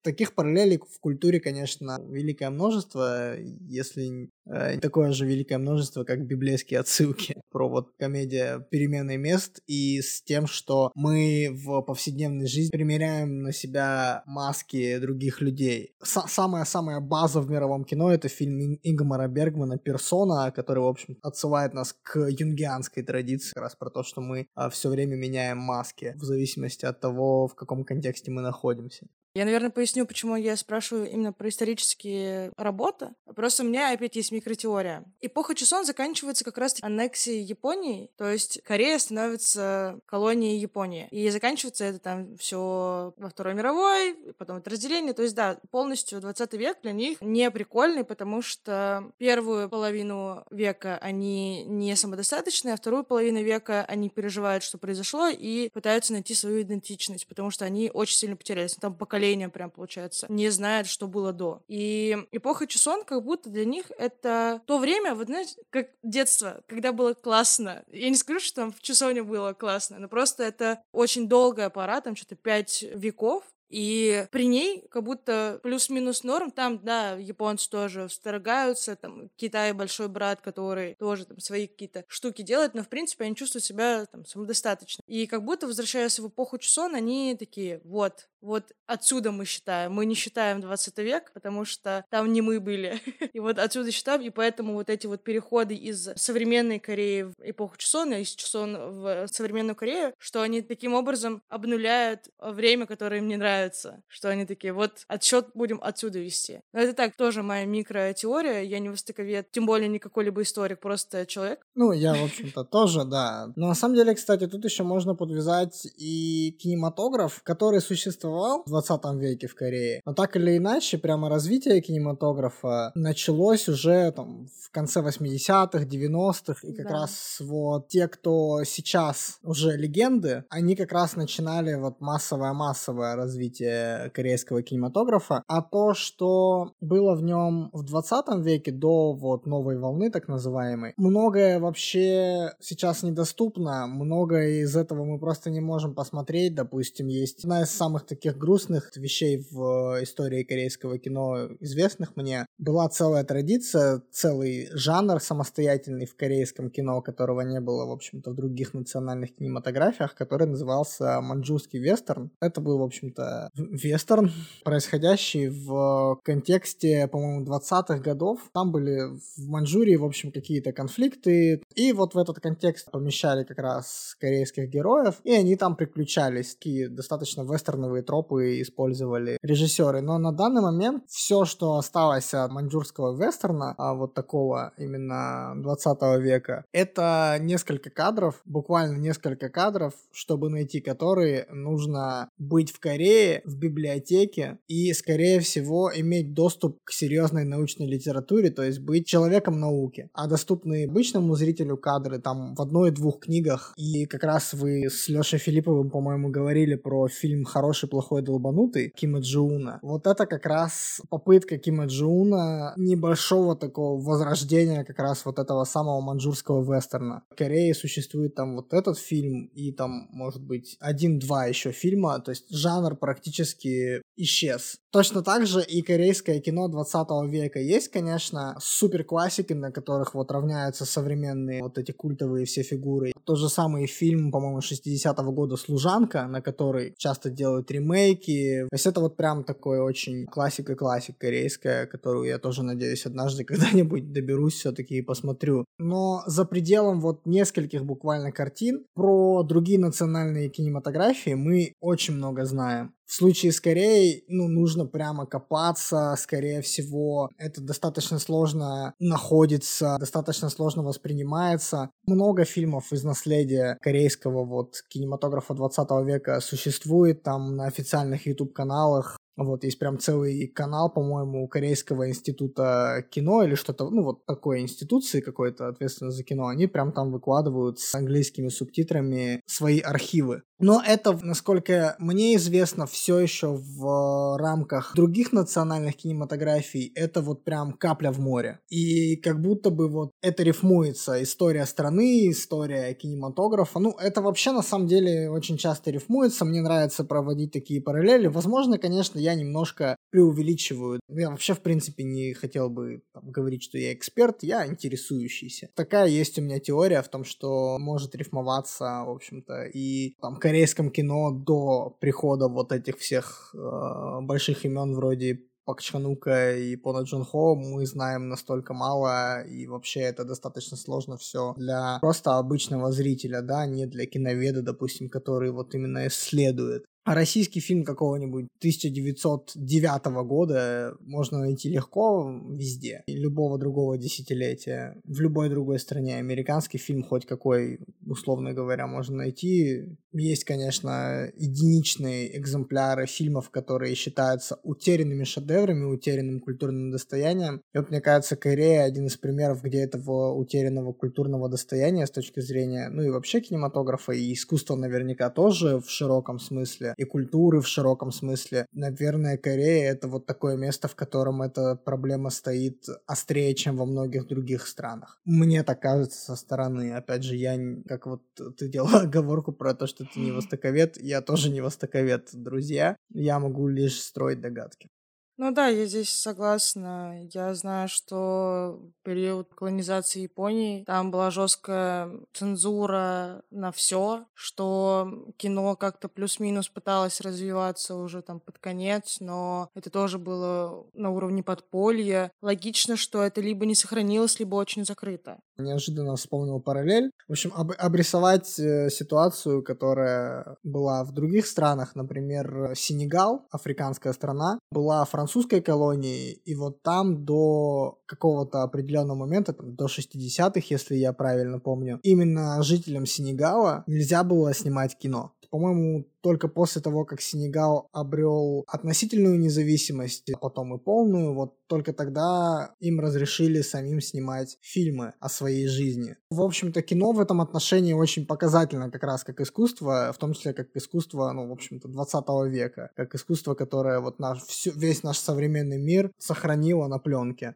Таких параллелей в культуре, конечно, великое множество, если э, такое же великое множество, как библейские отсылки про вот комедия перемены мест и с тем, что мы в повседневной жизни примеряем на себя маски других людей. Самая-самая база в мировом кино — это фильм Ингмара Бергмана «Персона», который, в общем, отсылает нас к юнгианской традиции, как раз про то, что мы а, все время меняем маски в зависимости от того, в каком контексте мы находимся. Я, наверное, поясню, почему я спрашиваю именно про исторические работы. Просто у меня опять есть микротеория. Эпоха Чусон заканчивается как раз аннексией Японии, то есть Корея становится колонией Японии. И заканчивается это там все во Второй мировой, потом это разделение. То есть, да, полностью 20 век для них не прикольный, потому что первую половину века они не самодостаточные, а вторую половину века они переживают, что произошло, и пытаются найти свою идентичность, потому что они очень сильно потерялись. Там поколение поколение прям, получается, не знает, что было до. И эпоха Чусон как будто для них это то время, вот знаешь, как детство, когда было классно. Я не скажу, что там в Чусоне было классно, но просто это очень долгая пора, там что-то пять веков, и при ней как будто плюс-минус норм. Там, да, японцы тоже всторгаются, там Китай большой брат, который тоже там свои какие-то штуки делает, но в принципе они чувствуют себя там самодостаточно. И как будто, возвращаясь в эпоху Чусон, они такие, вот, вот отсюда мы считаем. Мы не считаем 20 век, потому что там не мы были. и вот отсюда считаем, и поэтому вот эти вот переходы из современной Кореи в эпоху Чусона, из Чусон в современную Корею, что они таким образом обнуляют время, которое им не нравится. Что они такие, вот отсчет будем отсюда вести. Но это так, тоже моя микротеория. Я не востоковед, тем более не какой-либо историк, просто человек. Ну, я, в общем-то, тоже, да. Но на самом деле, кстати, тут еще можно подвязать и кинематограф, который существует существовал в 20 веке в Корее. Но так или иначе, прямо развитие кинематографа началось уже там в конце 80-х, 90-х, и как да. раз вот те, кто сейчас уже легенды, они как раз начинали вот массовое-массовое развитие корейского кинематографа, а то, что было в нем в 20 веке до вот новой волны так называемой, многое вообще сейчас недоступно, многое из этого мы просто не можем посмотреть, допустим, есть одна из самых таких таких грустных вещей в истории корейского кино, известных мне, была целая традиция, целый жанр самостоятельный в корейском кино, которого не было, в общем-то, в других национальных кинематографиях, который назывался манчжурский вестерн. Это был, в общем-то, вестерн, происходящий в контексте, по-моему, 20-х годов. Там были в Маньчжурии, в общем, какие-то конфликты, и вот в этот контекст помещали как раз корейских героев, и они там приключались, такие достаточно вестерновые тропы использовали режиссеры. Но на данный момент все, что осталось от маньчжурского вестерна, а вот такого именно 20 века, это несколько кадров, буквально несколько кадров, чтобы найти которые нужно быть в Корее, в библиотеке и, скорее всего, иметь доступ к серьезной научной литературе, то есть быть человеком науки. А доступные обычному зрителю кадры там в одной-двух книгах. И как раз вы с Лешей Филипповым, по-моему, говорили про фильм «Хороший, плохой, долбанутый» Кима Джиуна. Вот это как раз попытка Кима Джиуна небольшого такого возрождения как раз вот этого самого маньчжурского вестерна. В Корее существует там вот этот фильм и там, может быть, один-два еще фильма, то есть жанр практически исчез. Точно так же и корейское кино 20 века. Есть, конечно, супер классики, на которых вот равняются современные вот эти культовые все фигуры. Тот же самый фильм, по-моему, 60-го года «Служанка», на который часто делают ремейки. То есть это вот прям такой очень классика-классик корейская, которую я тоже, надеюсь, однажды когда-нибудь доберусь все-таки и посмотрю. Но за пределом вот нескольких буквально картин про другие национальные кинематографии мы очень много знаем. В случае с Кореей, ну, нужно прямо копаться, скорее всего, это достаточно сложно находится, достаточно сложно воспринимается. Много фильмов из наследия корейского вот кинематографа 20 века существует там на официальных YouTube-каналах, вот, есть прям целый канал, по-моему, Корейского института кино или что-то, ну, вот такой институции какой-то, ответственно за кино. Они прям там выкладывают с английскими субтитрами свои архивы. Но это, насколько мне известно, все еще в рамках других национальных кинематографий. Это вот прям капля в море. И как будто бы вот это рифмуется. История страны, история кинематографа. Ну, это вообще на самом деле очень часто рифмуется. Мне нравится проводить такие параллели. Возможно, конечно, я немножко преувеличиваю. Я вообще, в принципе, не хотел бы там, говорить, что я эксперт. Я интересующийся. Такая есть у меня теория в том, что может рифмоваться, в общем-то, и там корейском кино до прихода вот этих всех э, больших имен вроде Пак Чханука и Пона Джун Хо мы знаем настолько мало, и вообще это достаточно сложно все для просто обычного зрителя, да, не для киноведа, допустим, который вот именно исследует. А российский фильм какого-нибудь 1909 года можно найти легко везде. Любого другого десятилетия. В любой другой стране. Американский фильм хоть какой, условно говоря, можно найти. Есть, конечно, единичные экземпляры фильмов, которые считаются утерянными шедеврами, утерянным культурным достоянием. И вот, мне кажется, Корея один из примеров, где этого утерянного культурного достояния с точки зрения, ну и вообще кинематографа, и искусства наверняка тоже в широком смысле, и культуры в широком смысле. Наверное, Корея — это вот такое место, в котором эта проблема стоит острее, чем во многих других странах. Мне так кажется со стороны. Опять же, я, как вот ты делала оговорку про то, что ты не востоковед, я тоже не востоковед, друзья. Я могу лишь строить догадки. Ну да, я здесь согласна. Я знаю, что в период колонизации Японии там была жесткая цензура на все, что кино как-то плюс-минус пыталось развиваться уже там под конец, но это тоже было на уровне подполья. Логично, что это либо не сохранилось, либо очень закрыто. Неожиданно вспомнил параллель. В общем, об обрисовать э, ситуацию, которая была в других странах, например, Сенегал, африканская страна, была французская французской колонии, и вот там до какого-то определенного момента, до 60-х, если я правильно помню, именно жителям Сенегала нельзя было снимать кино. По-моему, только после того, как Сенегал обрел относительную независимость, а потом и полную, вот только тогда им разрешили самим снимать фильмы о своей жизни. В общем-то, кино в этом отношении очень показательно как раз как искусство, в том числе как искусство, ну, в общем-то, 20 века, как искусство, которое вот наш, всю, весь наш современный мир сохранило на пленке.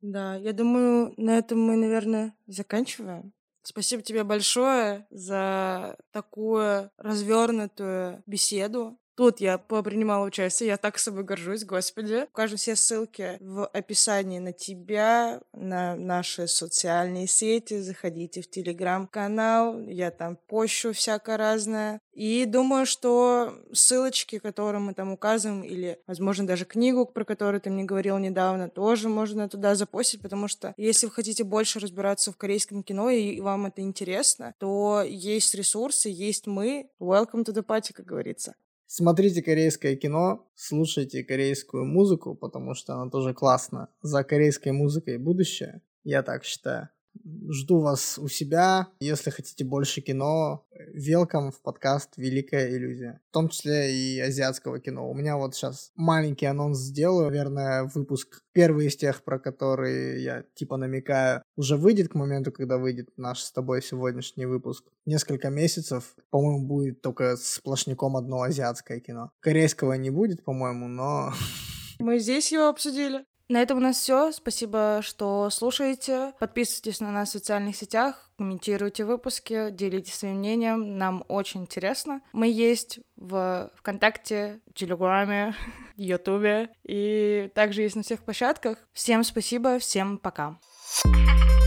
Да, я думаю, на этом мы, наверное, заканчиваем. Спасибо тебе большое за такую развернутую беседу. Тут я принимала участие, я так собой горжусь, господи. Укажем все ссылки в описании на тебя, на наши социальные сети. Заходите в телеграм-канал, я там пощу всякое разное. И думаю, что ссылочки, которые мы там указываем, или, возможно, даже книгу, про которую ты мне говорил недавно, тоже можно туда запостить, потому что если вы хотите больше разбираться в корейском кино, и вам это интересно, то есть ресурсы, есть мы. Welcome to the party, как говорится. Смотрите корейское кино, слушайте корейскую музыку, потому что она тоже классна. За корейской музыкой будущее, я так считаю. Жду вас у себя. Если хотите больше кино, welcome в подкаст «Великая иллюзия». В том числе и азиатского кино. У меня вот сейчас маленький анонс сделаю. Наверное, выпуск первый из тех, про которые я типа намекаю, уже выйдет к моменту, когда выйдет наш с тобой сегодняшний выпуск. Несколько месяцев, по-моему, будет только сплошняком одно азиатское кино. Корейского не будет, по-моему, но... Мы здесь его обсудили. На этом у нас все. Спасибо, что слушаете. Подписывайтесь на нас в социальных сетях, комментируйте выпуски, делитесь своим мнением. Нам очень интересно. Мы есть в ВКонтакте, Телеграме, Ютубе и также есть на всех площадках. Всем спасибо, всем пока. thank you